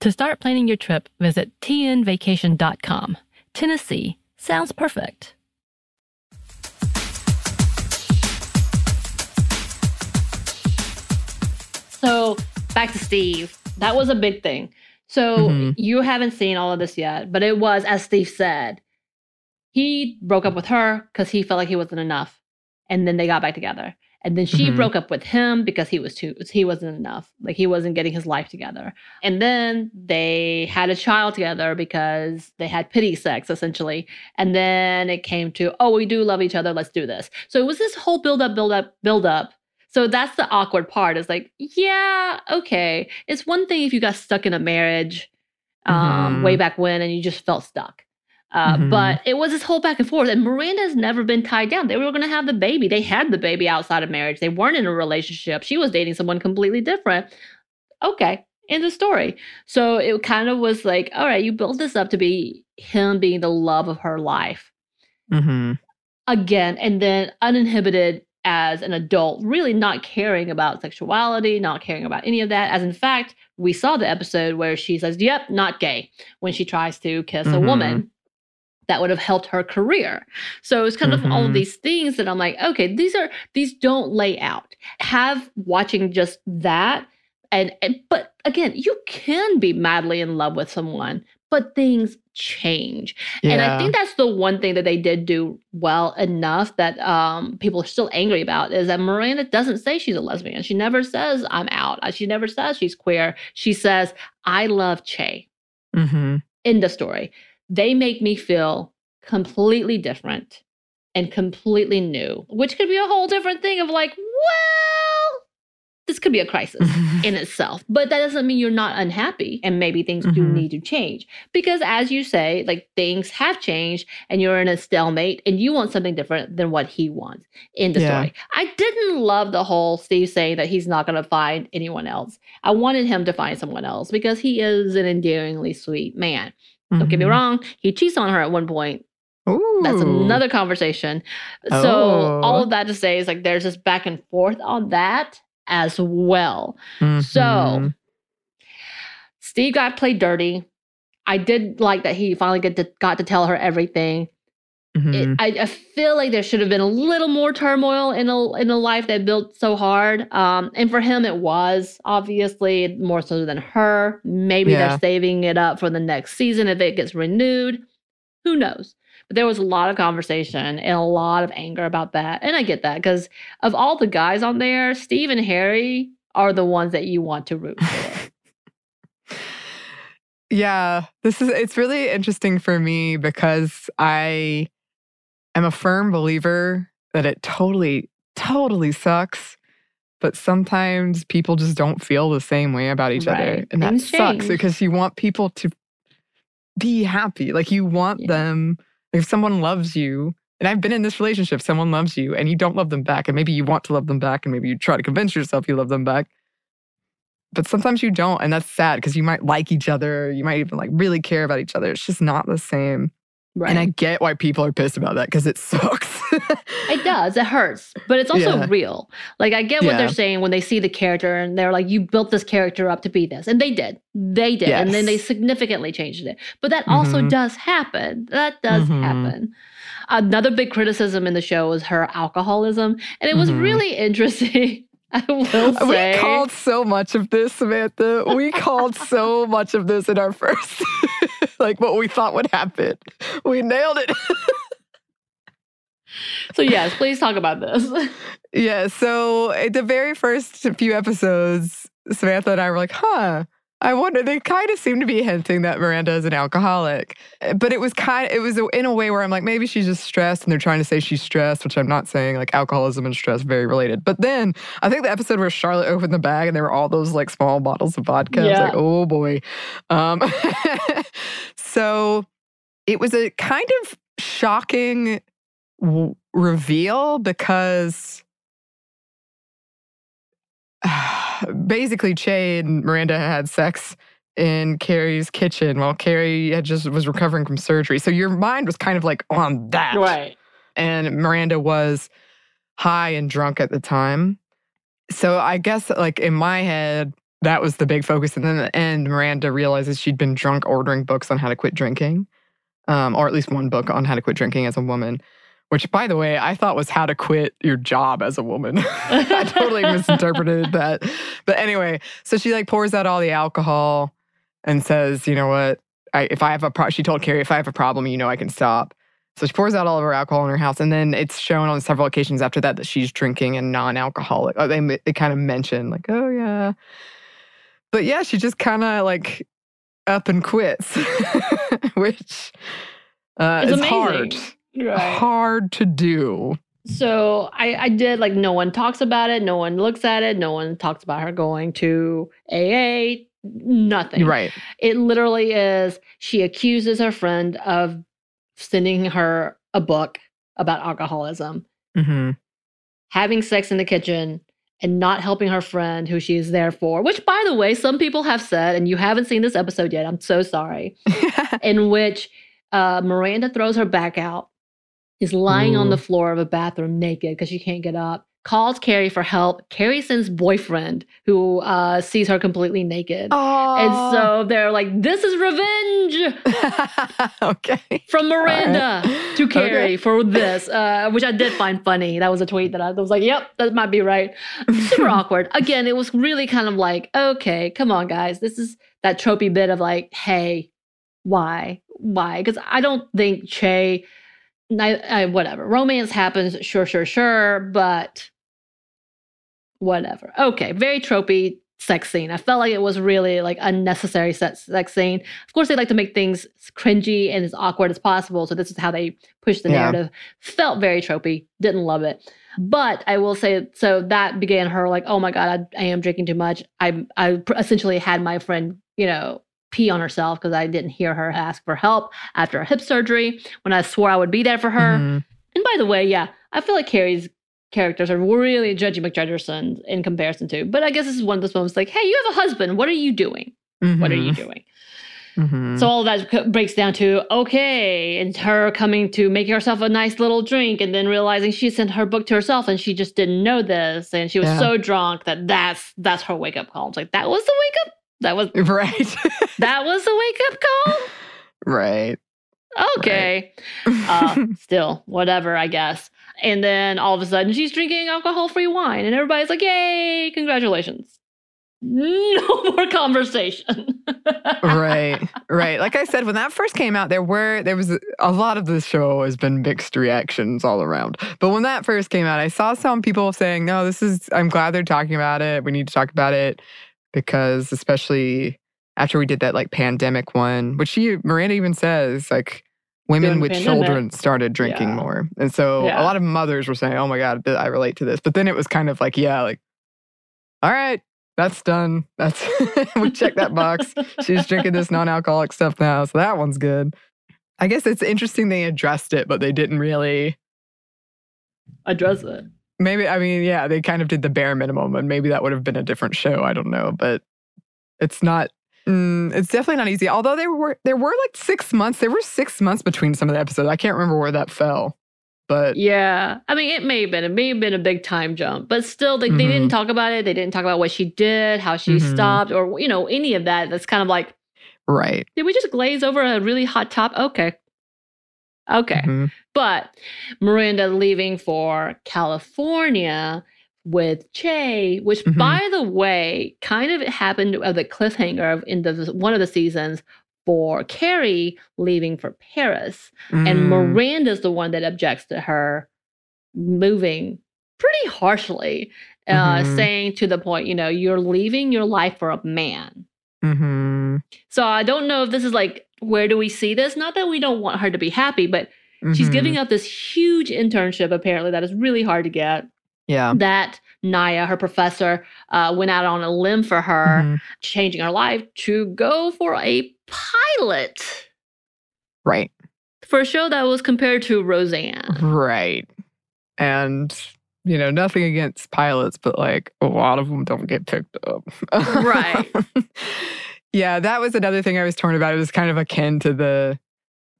To start planning your trip, visit tnvacation.com. Tennessee sounds perfect. So, back to Steve. That was a big thing. So, Mhm. you haven't seen all of this yet, but it was, as Steve said, he broke up with her because he felt like he wasn't enough. And then they got back together. And then she Mhm. broke up with him because he was too he wasn't enough. Like he wasn't getting his life together. And then they had a child together because they had pity sex essentially. And then it came to, oh, we do love each other, let's do this. So it was this whole build up, build up, build up. So that's the awkward part. Is like, yeah, okay. It's one thing if you got stuck in a marriage um, Mhm. way back when, and you just felt stuck. Uh, Mhm. But it was this whole back and forth, and Miranda has never been tied down. They were going to have the baby. They had the baby outside of marriage. They weren't in a relationship. She was dating someone completely different. Okay, end of story. So it kind of was like, all right, you built this up to be him being the love of her life hmm again, and then uninhibited as an adult, really not caring about sexuality, not caring about any of that. As in fact, we saw the episode where she says, Yep, not gay, when she tries to kiss a Mhm. woman. That would have helped her career. So it's kind of all of Mhm. these things that I'm like, okay, these are these don't lay out. Have watching just that, and, and but again, you can be madly in love with someone, but things change. And I think that's the one thing that they did do well enough that um, people are still angry about is that Miranda doesn't say she's a lesbian. She never says I'm out. Uh, She never says she's queer. She says I love Che. hmm End of story. They make me feel completely different and completely new, which could be a whole different thing of like, well, this could be a crisis in itself. But that doesn't mean you're not unhappy and maybe things do Mhm. need to change. Because as you say, like things have changed and you're in a stalemate and you want something different than what he wants in the Yeah. story. I didn't love the whole Steve saying that he's not going to find anyone else. I wanted him to find someone else because he is an endearingly sweet man. Don't get me Mhm. wrong, he cheats on her at one point. Ooh. That's another conversation. So Oh. all of that to say is like there's this back and forth on that as well. So Mhm. Steve got played dirty. I did like that he finally get to, got to tell her everything. It, Mhm. I, I feel like there should have been a little more turmoil in a in a life that built so hard. Um, and for him, it was obviously more so than her. Maybe Yeah. they're saving it up for the next season if it gets renewed. Who knows? But there was a lot of conversation and a lot of anger about that, and I get that because of all the guys on there, Steve and Harry are the ones that you want to root for. Yeah, this is it's really interesting for me because I am a firm believer that it totally totally sucks, but sometimes people just don't feel the same way about each other Right. and that sucks change. because you want people to be happy. Like you want Yeah. them if someone loves you and I've been in this relationship, someone loves you and you don't love them back and maybe you want to love them back and maybe you try to convince yourself you love them back but sometimes you don't and that's sad because you might like each other you might even like really care about each other it's just not the same Right. and i get why people are pissed about that because it sucks It does. It hurts, but it's also Yeah. real. Like I get what they're saying when they see the character and they're like, "You built this character up to be this," and they did. They did, and then they significantly changed it. But that also Mhm. does happen. That does Mhm. happen. Another big criticism in the show was her alcoholism, and it was Mhm. really interesting. I will we called so much of this samantha we called so much of this in our first like what we thought would happen we nailed it so yes, please talk about this. Yeah. So at the very first few episodes, Samantha and I were like, huh. I wonder. They kind of seem to be hinting that Miranda is an alcoholic, but it was kind. Of, it was in a way where I'm like, maybe she's just stressed, and they're trying to say she's stressed, which I'm not saying. Like alcoholism and stress very related. But then I think the episode where Charlotte opened the bag and there were all those like small bottles of vodka. I was Yeah. like, oh boy. Um, so it was a kind of shocking w- reveal because basically Che and Miranda had sex in Carrie's kitchen while Carrie had just was recovering from surgery. So your mind was kind of like on that. right. And Miranda was high and drunk at the time. So I guess like in my head, that was the big focus. And then at the end, Miranda realizes she'd been drunk ordering books on how to quit drinking. Um, or at least one book on how to quit drinking as a woman. Which, by the way, I thought was how to quit your job as a woman. I totally misinterpreted that. But anyway, so she like pours out all the alcohol and says, you know what? I, if I have a pro, she told Carrie, if I have a problem, you know I can stop. So she pours out all of her alcohol in her house, and then it's shown on several occasions after that that she's drinking and non-alcoholic. Oh, they they kind of mention like, oh yeah, but yeah, she just kind of like up and quits, which uh, It's is amazing. hard, Right. hard to do. So I, I did like no one talks about it, no one looks at it, no one talks about her going to AA, nothing. Right. It literally is she accuses her friend of sending her a book about alcoholism, hmm having sex in the kitchen, and not helping her friend who she is there for, which, by the way, some people have said, and you haven't seen this episode yet, I'm so sorry, in which uh, Miranda throws her back out, is lying on the floor of a bathroom naked because she can't get up, calls Carrie for help. Carrie sends boyfriend who uh, sees her completely naked. oh. And so they're like, this is revenge okay. from Miranda right. to Carrie Okay. for this, uh, which I did find funny. That was a tweet that I was like, yep, that might be right. Super awkward. Again, it was really kind of like, okay, come on, guys. This is that tropey bit of like, hey, why? Why? Because I don't think Che, I, whatever, romance happens, sure, sure, sure, but whatever. Okay, very tropey sex scene. I felt like it was really like unnecessary sex, sex scene. Of course, they like to make things cringy and as awkward as possible. So this is how they push the Yeah. narrative. Felt very tropey. Didn't love it. But I will say, so that began her like, oh my god, I, I am drinking too much. I I essentially had my friend, you know, pee on herself because I didn't hear her ask for help after a hip surgery when I swore I would be there for her. Mhm. And by the way, yeah, I feel like Carrie's characters are really Judgy McJudgerson in comparison to. But I guess this is one of those moments like, hey, you have a husband. What are you doing? What are you doing? Mhm. So all of that breaks down to okay, and her coming to make herself a nice little drink, and then realizing she sent her book to herself, and she just didn't know this, and she was Yeah. so drunk that that's that's her wake up call. It's like that was the wake up. That was Right. that was a wake up call. right. Okay. uh, still, whatever, I guess. And then all of a sudden, she's drinking alcohol free wine, and everybody's like, Yay, congratulations. No more conversation. right right like i said when that first came out there were there was a, lot of this show has been mixed reactions all around but when that first came out i saw some people saying no this is i'm glad they're talking about it we need to talk about it because especially after we did that like pandemic one which she miranda even says like women with pandemic. children started drinking Yeah. more and so Yeah. a lot of mothers were saying oh my god i relate to this but then it was kind of like yeah like all right that's done that's we checked that box she's drinking this non-alcoholic stuff now so that one's good i guess it's interesting they addressed it but they didn't really Address it. Maybe i mean yeah they kind of did the bare minimum and maybe that would have been a different show i don't know but it's not mm, it's definitely not easy although there were there were like six months there were six months between some of the episodes i can't remember where that fell but Yeah. I mean, it may have been, it may have been a big time jump, but still, like, they Mhm. didn't talk about it. They didn't talk about what she did, how she Mhm. stopped, or, you know, any of that. That's kind of like, right did we just glaze over a really hot top? Okay. Okay. Mhm. But Miranda leaving for California with Che, which Mhm. by the way, kind of happened of the cliffhanger of in the one of the seasons for Carrie leaving for Paris. And Mm, Miranda's the one that objects to her moving pretty harshly, uh, Mhm. saying to the point, you know, you're leaving your life for a man. mhm, So I don't know if this is like, where do we see this? Not that we don't want her to be happy, but She's mhm. giving up this huge internship, apparently, that is really hard to get. yeah That Nya, her professor, uh, went out on a limb for her, Mhm. changing her life to go for a pilot right for a show that was compared to Roseanne. Right. And, you know, nothing against pilots, but like a lot of them don't get picked up. Right. yeah, that was another thing I was torn about. It was kind of akin to the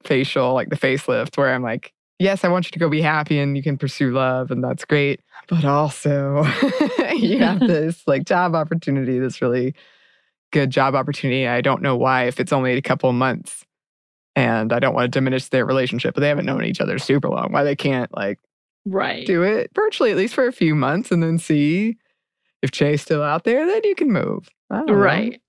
facial, like the facelift, where I'm like, yes, I want you to go be happy and you can pursue love, and that's great. But also, you have this like job opportunity, this really good job opportunity. I don't know why, if it's only a couple of months and I don't want to diminish their relationship, but they haven't known each other super long. Why they can't like Right. do it virtually at least for a few months and then see if Che's still out there, then you can move. Know. Right.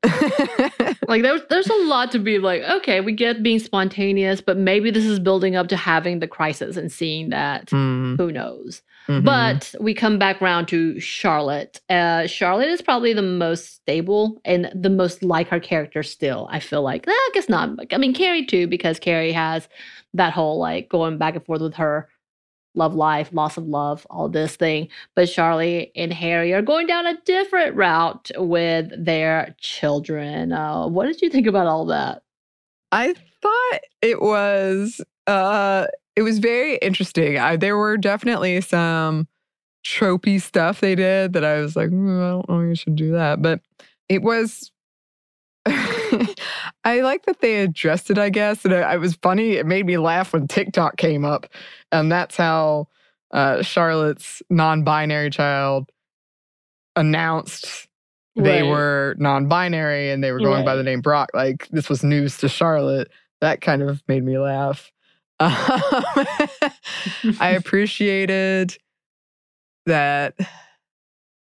Like there's there's a lot to be like, okay, we get being spontaneous, but maybe this is building up to having the crisis and seeing that. Mm, Who knows? mhm. But we come back round to Charlotte. Uh, Charlotte is probably the most stable and the most like her character still. I feel like, Eh, I guess not. I mean, Carrie too, because Carrie has that whole like going back and forth with her love life, loss of love, all this thing. But Charlie and Harry are going down a different route with their children. Uh, what did you think about all that? I thought it was uh it was very interesting. I, there were definitely some tropey stuff they did that I was like, mm, I don't know, you should do that. But it was I like that they addressed it, I guess. And it, it, was funny. It made me laugh when TikTok came up. And that's how uh, Charlotte's non binary child announced they right. were non binary and they were going right. by the name Rock. Like, this was news to Charlotte. That kind of made me laugh. Um, I appreciated that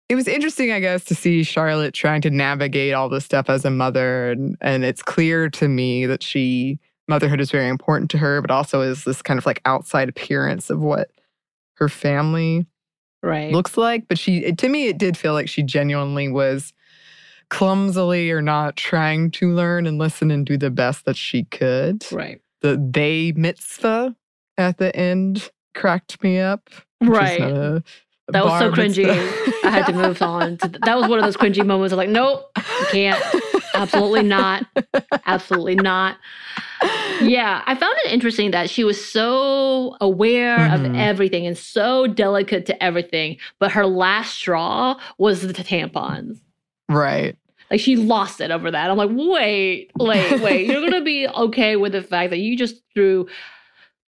it was interesting, I guess, to see Charlotte trying to navigate all this stuff as a mother. And, and it's clear to me that she, motherhood is very important to her, but also is this kind of like outside appearance of what her family right. looks like. But she, to me, it did feel like she genuinely was clumsily or not trying to learn and listen and do the best that she could. Right. The they mitzvah at the end cracked me up. Right. That was so cringy. I had to move on. To, that was one of those cringy moments. of like, nope, you can't. Absolutely not. Absolutely not. Yeah, I found it interesting that she was so aware mm-hmm. of everything and so delicate to everything, but her last straw was the tampons. Right. Like she lost it over that. I'm like, wait, wait, wait. You're gonna be okay with the fact that you just threw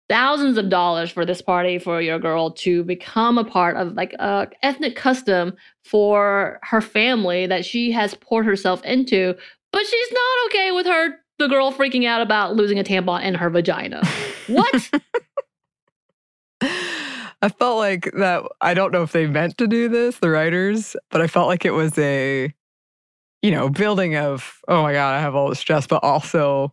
thousands of dollars for this party for your girl to become a part of like a ethnic custom for her family that she has poured herself into but she's not okay with her the girl freaking out about losing a tampon in her vagina. What? I felt like that I don't know if they meant to do this the writers but I felt like it was a you know building of oh my god I have all this stress but also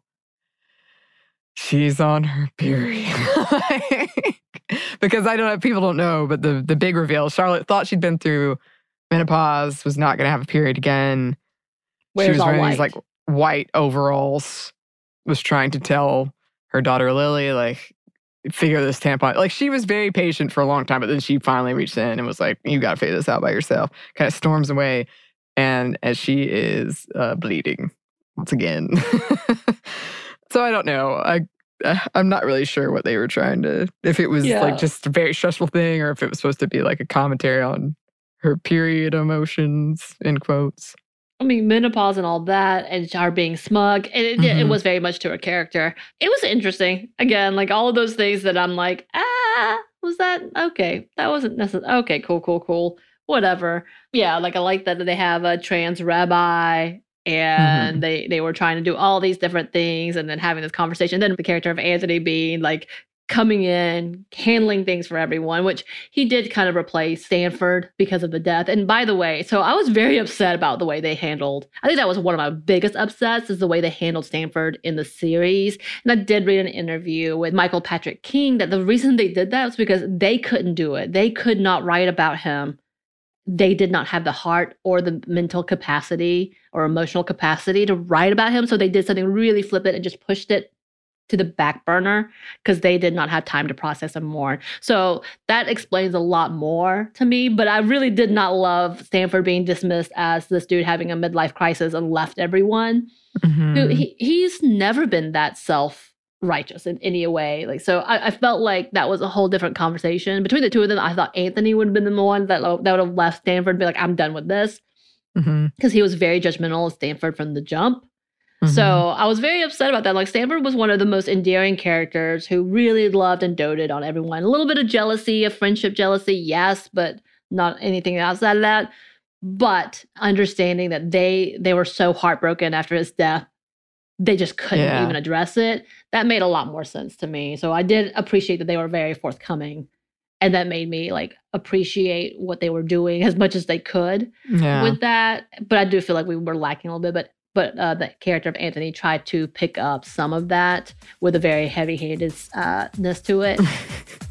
she's on her period. because I don't know, people don't know, but the the big reveal, Charlotte thought she'd been through menopause, was not gonna have a period again. Wears she was wearing these like white overalls, was trying to tell her daughter Lily, like, figure this tampon. Like she was very patient for a long time, but then she finally reached in and was like, You gotta figure this out by yourself. Kind of storms away. And as she is uh, bleeding once again. So I don't know. I I'm not really sure what they were trying to if it was yeah. like just a very stressful thing or if it was supposed to be like a commentary on her period emotions in quotes. I mean, menopause and all that, and her being smug. It, mm-hmm. it, was very much to her character. It was interesting. Again, like all of those things that I'm like, ah, was that okay? That wasn't necessary. Okay, cool, cool, cool. Whatever. Yeah, like I like that they have a trans rabbi and mm-hmm. they they were trying to do all these different things and then having this conversation. Then the character of anthony being like coming in handling things for everyone which he did kind of replace stanford because of the death. And by the way so i was very upset about the way they handled i think that was one of my biggest upsets is the way they handled stanford in the series. And i did read an interview with michael patrick king that the reason they did that was because they couldn't do it. They could not write about him they did not have the heart or the mental capacity or emotional capacity to write about him. So they did something really flippant and just pushed it to the back burner because they did not have time to process him more. So that explains a lot more to me. But I really did not love Stanford being dismissed as this dude having a midlife crisis and left everyone. Mm-hmm. He, he's never been that self righteous in any way. Like, so I, I, felt like that was a whole different conversation between the two of them. I thought Anthony would have been the one that that would have left Stanford and be like, I'm done with this, because mm-hmm. he was very judgmental of Stanford from the jump. Mm-hmm. So I was very upset about that. Like Stanford was one of the most endearing characters who really loved and doted on everyone. A little bit of jealousy, of friendship jealousy, yes, but not anything outside of that. But understanding that they they were so heartbroken after his death they just couldn't yeah. even address it. That made a lot more sense to me. So I did appreciate that they were very forthcoming. And that made me like appreciate what they were doing as much as they could yeah. with that. But I do feel like we were lacking a little bit. But but uh, the character of Anthony tried to pick up some of that with a very heavy-handedness uh, to it.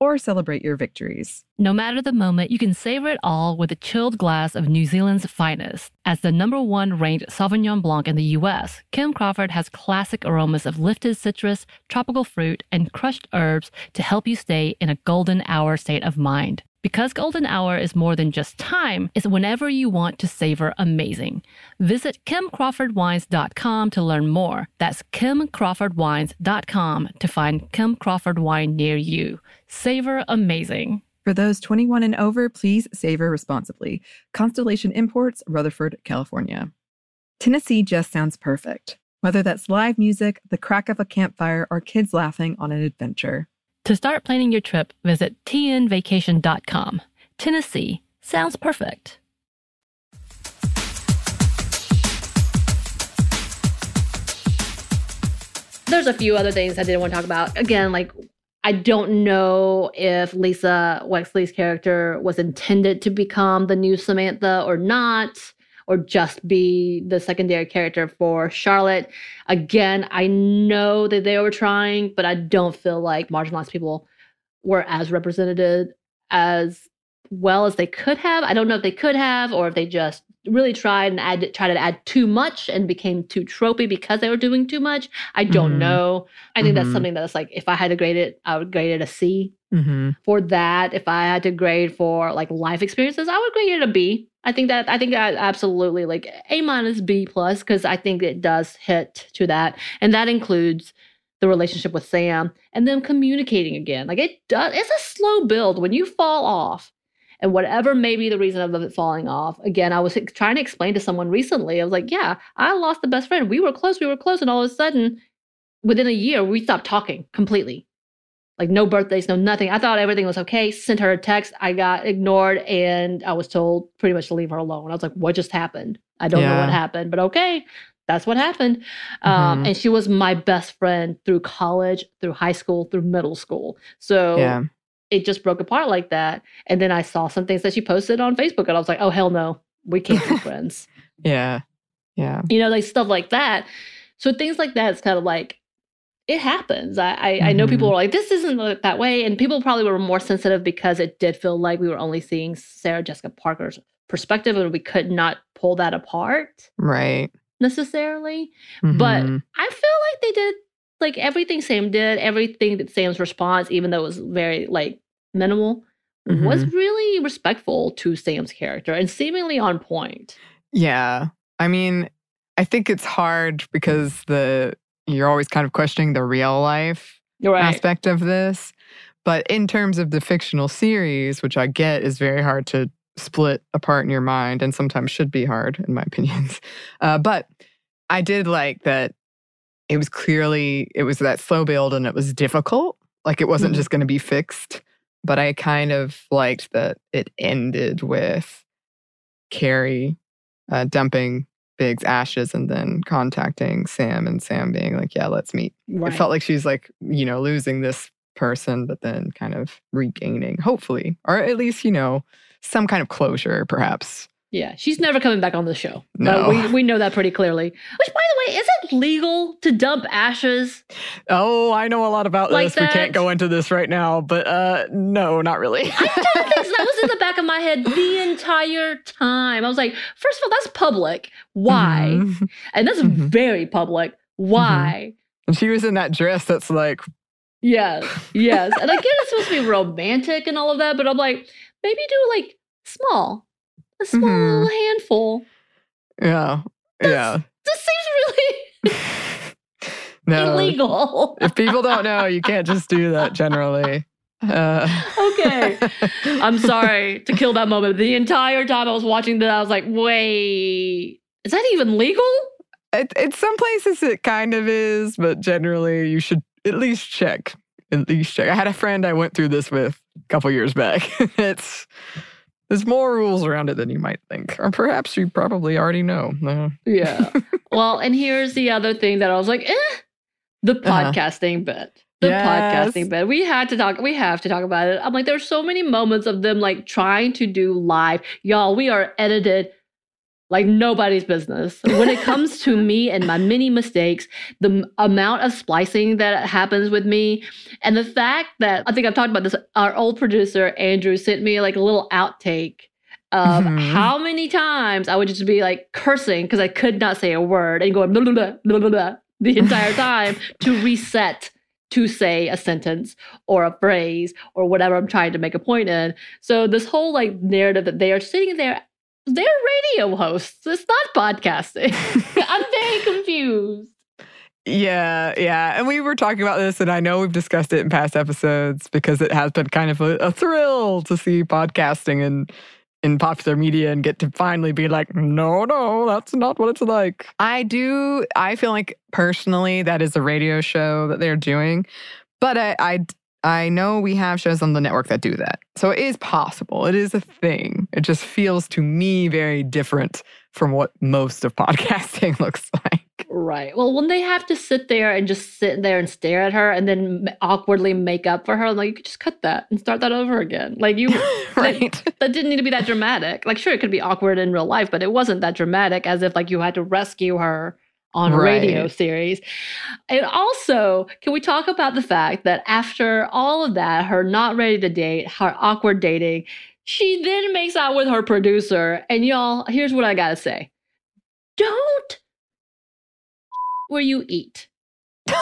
or celebrate your victories. No matter the moment, you can savor it all with a chilled glass of New Zealand's finest. As the number one ranked Sauvignon Blanc in the US, Kim Crawford has classic aromas of lifted citrus, tropical fruit, and crushed herbs to help you stay in a golden hour state of mind. Because golden hour is more than just time, it's whenever you want to savor amazing. Visit kimcrawfordwines.com to learn more. That's kimcrawfordwines.com to find Kim Crawford wine near you. Savor amazing. For those 21 and over, please savor responsibly. Constellation Imports, Rutherford, California. Tennessee just sounds perfect. Whether that's live music, the crack of a campfire, or kids laughing on an adventure. To start planning your trip, visit tnvacation.com. Tennessee sounds perfect. There's a few other things I didn't want to talk about. Again, like I don't know if Lisa Wexley's character was intended to become the new Samantha or not, or just be the secondary character for Charlotte. Again, I know that they were trying, but I don't feel like marginalized people were as represented as well as they could have. I don't know if they could have, or if they just really tried and add, tried to add too much and became too tropey because they were doing too much. I don't Mhm. know. I think that's Mhm. something that's like if I had to grade it, I would grade it a C Mm-hmm. for that. If I had to grade for like life experiences, I would grade it a B. I think that I think I absolutely like A minus B plus because I think it does hit to that, and that includes the relationship with Sam and them communicating again. Like it does. It's a slow build when you fall off. And whatever may be the reason of it falling off, again, I was trying to explain to someone recently. I was like, "Yeah, I lost the best friend. We were close. We were close, and all of a sudden, within a year, we stopped talking completely like no birthdays, no nothing. I thought everything was okay. Sent her a text. I got ignored and I was told pretty much to leave her alone. I was like, what just happened? I don't know what happened, but okay, that's what happened. Um, Mhm. and she was my best friend through college, through high school, through middle school. So Yeah. It just broke apart like that. And then I saw some things that she posted on Facebook and I was like, oh, hell no, we can't be friends Yeah. Yeah. you know, like stuff like that. So things like that, it's kind of like it happens. I I, I know people Mhm. were like, this isn't that way, and people probably were more sensitive because it did feel like we were only seeing Sarah Jessica Parker's perspective, and we could not pull that apart Right. necessarily. But Mhm. I feel like they did like everything Sam did, everything that Sam's response, even though it was very like minimal, was Mhm. really respectful to Sam's character and seemingly on point. Yeah. I mean, I think it's hard because the you're always kind of questioning the real life right. aspect of this. But in terms of the fictional series, which I get is very hard to split apart in your mind and sometimes should be hard, in my opinions. Uh, but I did like that it was clearly, it was that slow build and it was difficult. Like it wasn't Mhm. just going to be fixed. But I kind of liked that it ended with Carrie uh, dumping Big's ashes and then contacting Sam and Sam being like, yeah, let's meet Right. it felt like she's like you know losing this person but then kind of regaining hopefully or at least you know some kind of closure perhaps Yeah, she's never coming back on the show. No. Uh, we, we know that pretty clearly. Which, by the way, is it legal to dump ashes? Oh, I know a lot about Like this. We can't go into this right now, but uh no, not really. I don't think so. That was in the back of my head the entire time. I was like, first of all, that's public. Why? Mhm. And that's Mhm. very public. Why? And she was in that dress that's like, Yes, yes. And I get it's supposed to be romantic and all of that, but I'm like, maybe do like small, a small Mhm. little handful. yeah, yeah. This seems really No. illegal. If people don't know, you can't just do that generally. Uh, Okay. I'm sorry to kill that moment. The entire time I was watching that, I was like, wait, is that even legal? It, in some places it kind of is, but generally you should at least check. At least check. I had a friend I went through this with a couple years back. it's there's more rules around it than you might think, or perhaps you probably already know. Uh, Yeah. well, and here's the other thing that I was like, eh, the Uh-huh. podcasting bit. The Yes. podcasting bit. We had to talk, we have to talk about it. I'm like, there's so many moments of them like trying to do live. Y'all, we are edited like nobody's business. When it comes to me and my many mistakes, the m- amount of splicing that happens with me, and the fact that I think I've talked about this, our old producer, Andrew, sent me like a little outtake of Mhm. how many times I would just be like cursing because I could not say a word and going blah, blah, blah, blah, blah, blah, the entire time to reset to say a sentence or a phrase or whatever I'm trying to make a point in. So this whole like narrative that they are sitting there, they're radio hosts. It's not podcasting. I'm very confused. Yeah, yeah. And we were talking about this, and I know we've discussed it in past episodes because it has been kind of a, a thrill to see podcasting in, in popular media and get to finally be like, no, no, that's not what it's like. I do, I feel like personally that is a radio show that they're doing, but I, I, I know we have shows on the network that do that. So it is possible. It is a thing. It just feels to me very different from what most of podcasting looks like. Right. Well, when they have to sit there and just sit there and stare at her and then awkwardly make up for her, I'm like, you could just cut that and start that over again. Like you, right. that didn't need to be that dramatic. Like, sure, it could be awkward in real life, but it wasn't that dramatic as if like you had to rescue her on a radio series. And also, can we talk about the fact that after all of that, her not ready to date, her awkward dating, she then makes out with her producer. And y'all, here's what I gotta say don't where you eat.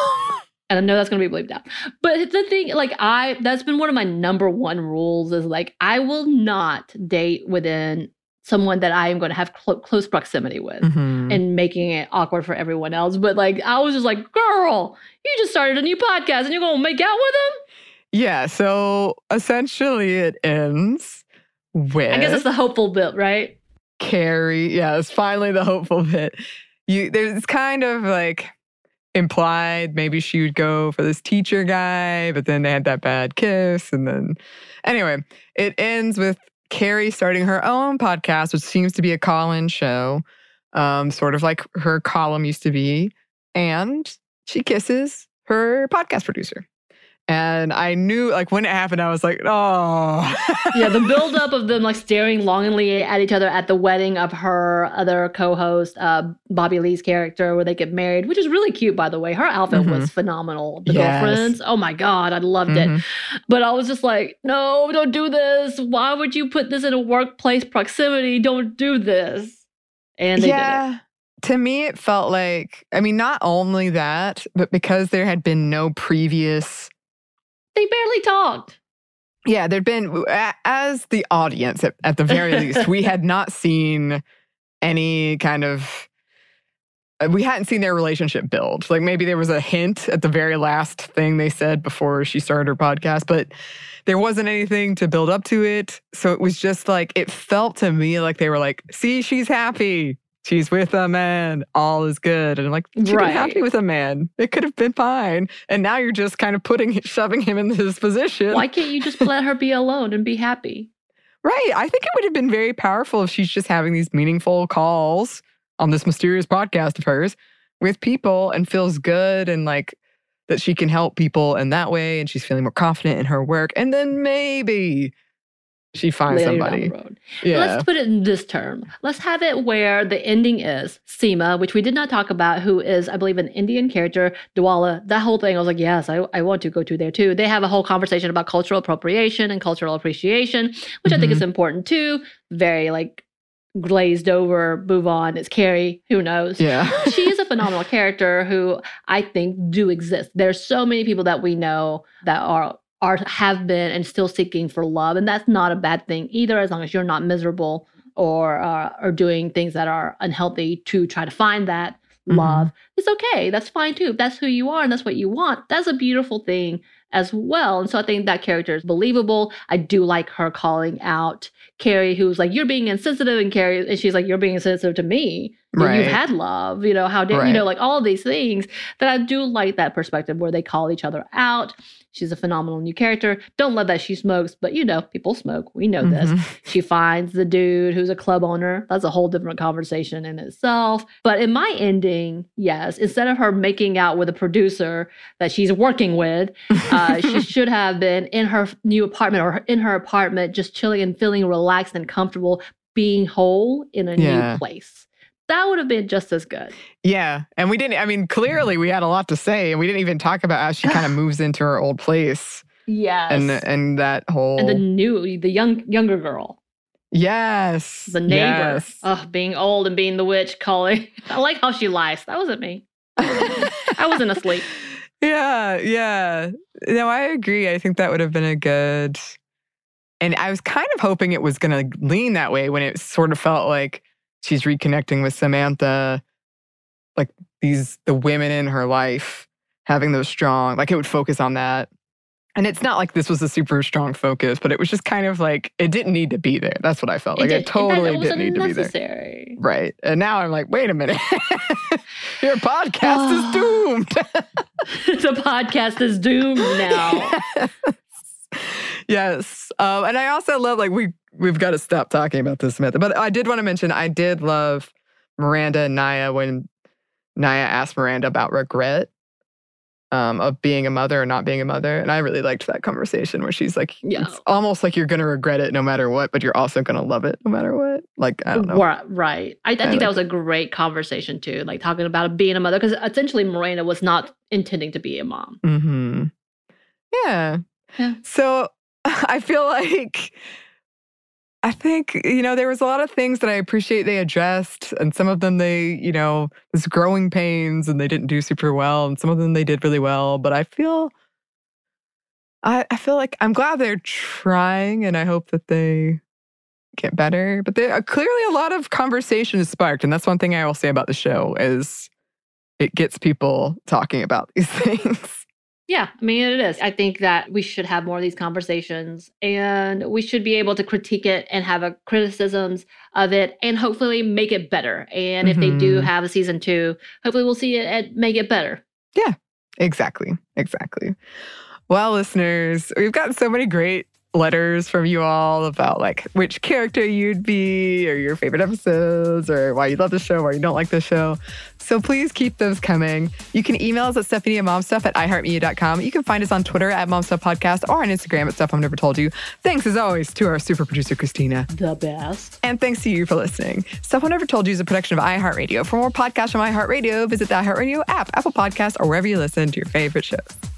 And I know that's to be bleeped out. But the thing, like, I, that's been one of my number one rules is like, I will not date within someone that I am going to have clo- close proximity with Mhm. and making it awkward for everyone else. But like, I was just like, girl, you just started a new podcast and you're going to make out with him? Yeah, so essentially it ends with I guess it's the hopeful bit, right? Carrie. Yeah, it's finally the hopeful bit. You there's kind of like implied maybe she would go for this teacher guy, but then they had that bad kiss. And then anyway, it ends with Carrie starting her own podcast, which seems to be a call-in show, um, sort of like her column used to be. And she kisses her podcast producer. And I knew, like, when it happened, I was like, oh. yeah, the buildup of them like staring longingly at each other at the wedding of her other co-host, uh, Bobby Lee's character, where they get married, which is really cute, by the way. Her outfit was phenomenal. The Mm-hmm. Yes. girlfriends, oh my god, I loved it. Mhm. But I was just like, no, don't do this. Why would you put this in a workplace proximity? Don't do this. And they did it. yeah. To me, it felt like, I mean, not only that, but because there had been no previous, They barely talked. yeah, there'd been, as the audience at, at the very least, we had not seen any kind of, uh, we hadn't seen their relationship build. Like maybe there was a hint at the very last thing they said before she started her podcast, but there wasn't anything to build up to it. So it was just like, it felt to me like they were like, see, she's happy. She's with a man. All is good. And I'm like, she Right. happy with a man. It could have been fine. And now you're just kind of putting, shoving him in this position. Why can't you just let her be alone and be happy? Right. I think it would have been very powerful if she's just having these meaningful calls on this mysterious podcast of hers with people and feels good and like that she can help people in that way and she's feeling more confident in her work. And then maybe She finds later somebody. Yeah. Let's put it in this term. Let's have it where the ending is Seema, which we did not talk about, who is, I believe, an Indian character, Dwala. That whole thing, I was like, yes, I, I want to go to there too. They have a whole conversation about cultural appropriation and cultural appreciation, which I think is mm-hmm. important too. Very like glazed over, move on. It's Carrie. Who knows? yeah. she is a phenomenal character who I think do exist. There's so many people that we know that are are have been and still seeking for love, and that's not a bad thing either, as long as you're not miserable or uh, or doing things that are unhealthy to try to find that love. It's okay. That's fine too. If that's who you are and that's what you want, that's a beautiful thing as well. And so I think that character is believable. I do like her calling out Carrie, who's like, "You're being insensitive," and Carrie, and she's like, "You're being insensitive to me. Right. You've had love. You know how dare you know like all these things." That I do like that perspective where they call each other out. She's a phenomenal new character. Don't love that she smokes, but you know, people smoke. We know this. Mhm. She finds the dude who's a club owner. That's a whole different conversation in itself. But in my ending, yes, instead of her making out with a producer that she's working with, uh, she should have been in her new apartment or in her apartment, just chilling and feeling relaxed and comfortable, being whole in a Yeah. new place. That would have been just as good. Yeah. And we didn't, I mean, clearly we had a lot to say, and we didn't even talk about how she kind of moves into her old place Yes. and and that whole. and the new, the young, younger girl, yes. the neighbor, Yes. oh, being old and being the witch, calling. I like how she lies. That wasn't me. I wasn't asleep. Yeah, yeah. No, I agree. I think that would have been a good. And I was kind of hoping it was going to lean that way when it sort of felt like she's reconnecting with Samantha, like these the women in her life having those strong, like it would focus on that. And it's not like this was a super strong focus, but it was just kind of like it didn't need to be there. That's what I felt like. did- It, in fact, totally it didn't need to be there. Right. And now I'm like, wait a minute. Your podcast is doomed. the podcast is doomed now. yes. Um, and I also love like we we've got to stop talking about this Samantha. But I did want to mention I did love Miranda and Nya when Nya asked Miranda about regret um, of being a mother or not being a mother. And I really liked that conversation where she's like, Yeah. it's almost like you're gonna regret it no matter what, but you're also gonna love it no matter what. Like, I don't know. Right. right. I, I think like that was a great conversation too, like talking about being a mother, because essentially Miranda was not intending to be a mom. Mm-hmm. Yeah. Yeah. So I feel like I think, you know, there was a lot of things that I appreciate they addressed, and some of them they, you know, was growing pains and they didn't do super well, and some of them they did really well. But I feel I, I feel like I'm glad they're trying and I hope that they get better. But there uh, clearly a lot of conversation is sparked. And that's one thing I will say about the show is it gets people talking about these things. Yeah, I mean, it is. I think that we should have more of these conversations and we should be able to critique it and have a criticisms of it and hopefully make it better. And if they do Mhm. have a season two, hopefully we'll see it and make it better. Yeah, exactly. Exactly. Well, listeners, we've got so many great letters from you all about like which character you'd be or your favorite episodes or why you love the show or you don't like the show. So please keep those coming. You can email us at Stephanie at momstuff at iheartmedia.com. You can find us on Twitter at momstuffpodcast or on Instagram at stuff mom never told you. Thanks as always to our super producer, Christina. The best. And thanks to you for listening. Stuff Mom Never Told You is a production of iHeartRadio. For more podcasts from iHeartRadio, visit the iHeartRadio app, Apple Podcasts, or wherever you listen to your favorite shows.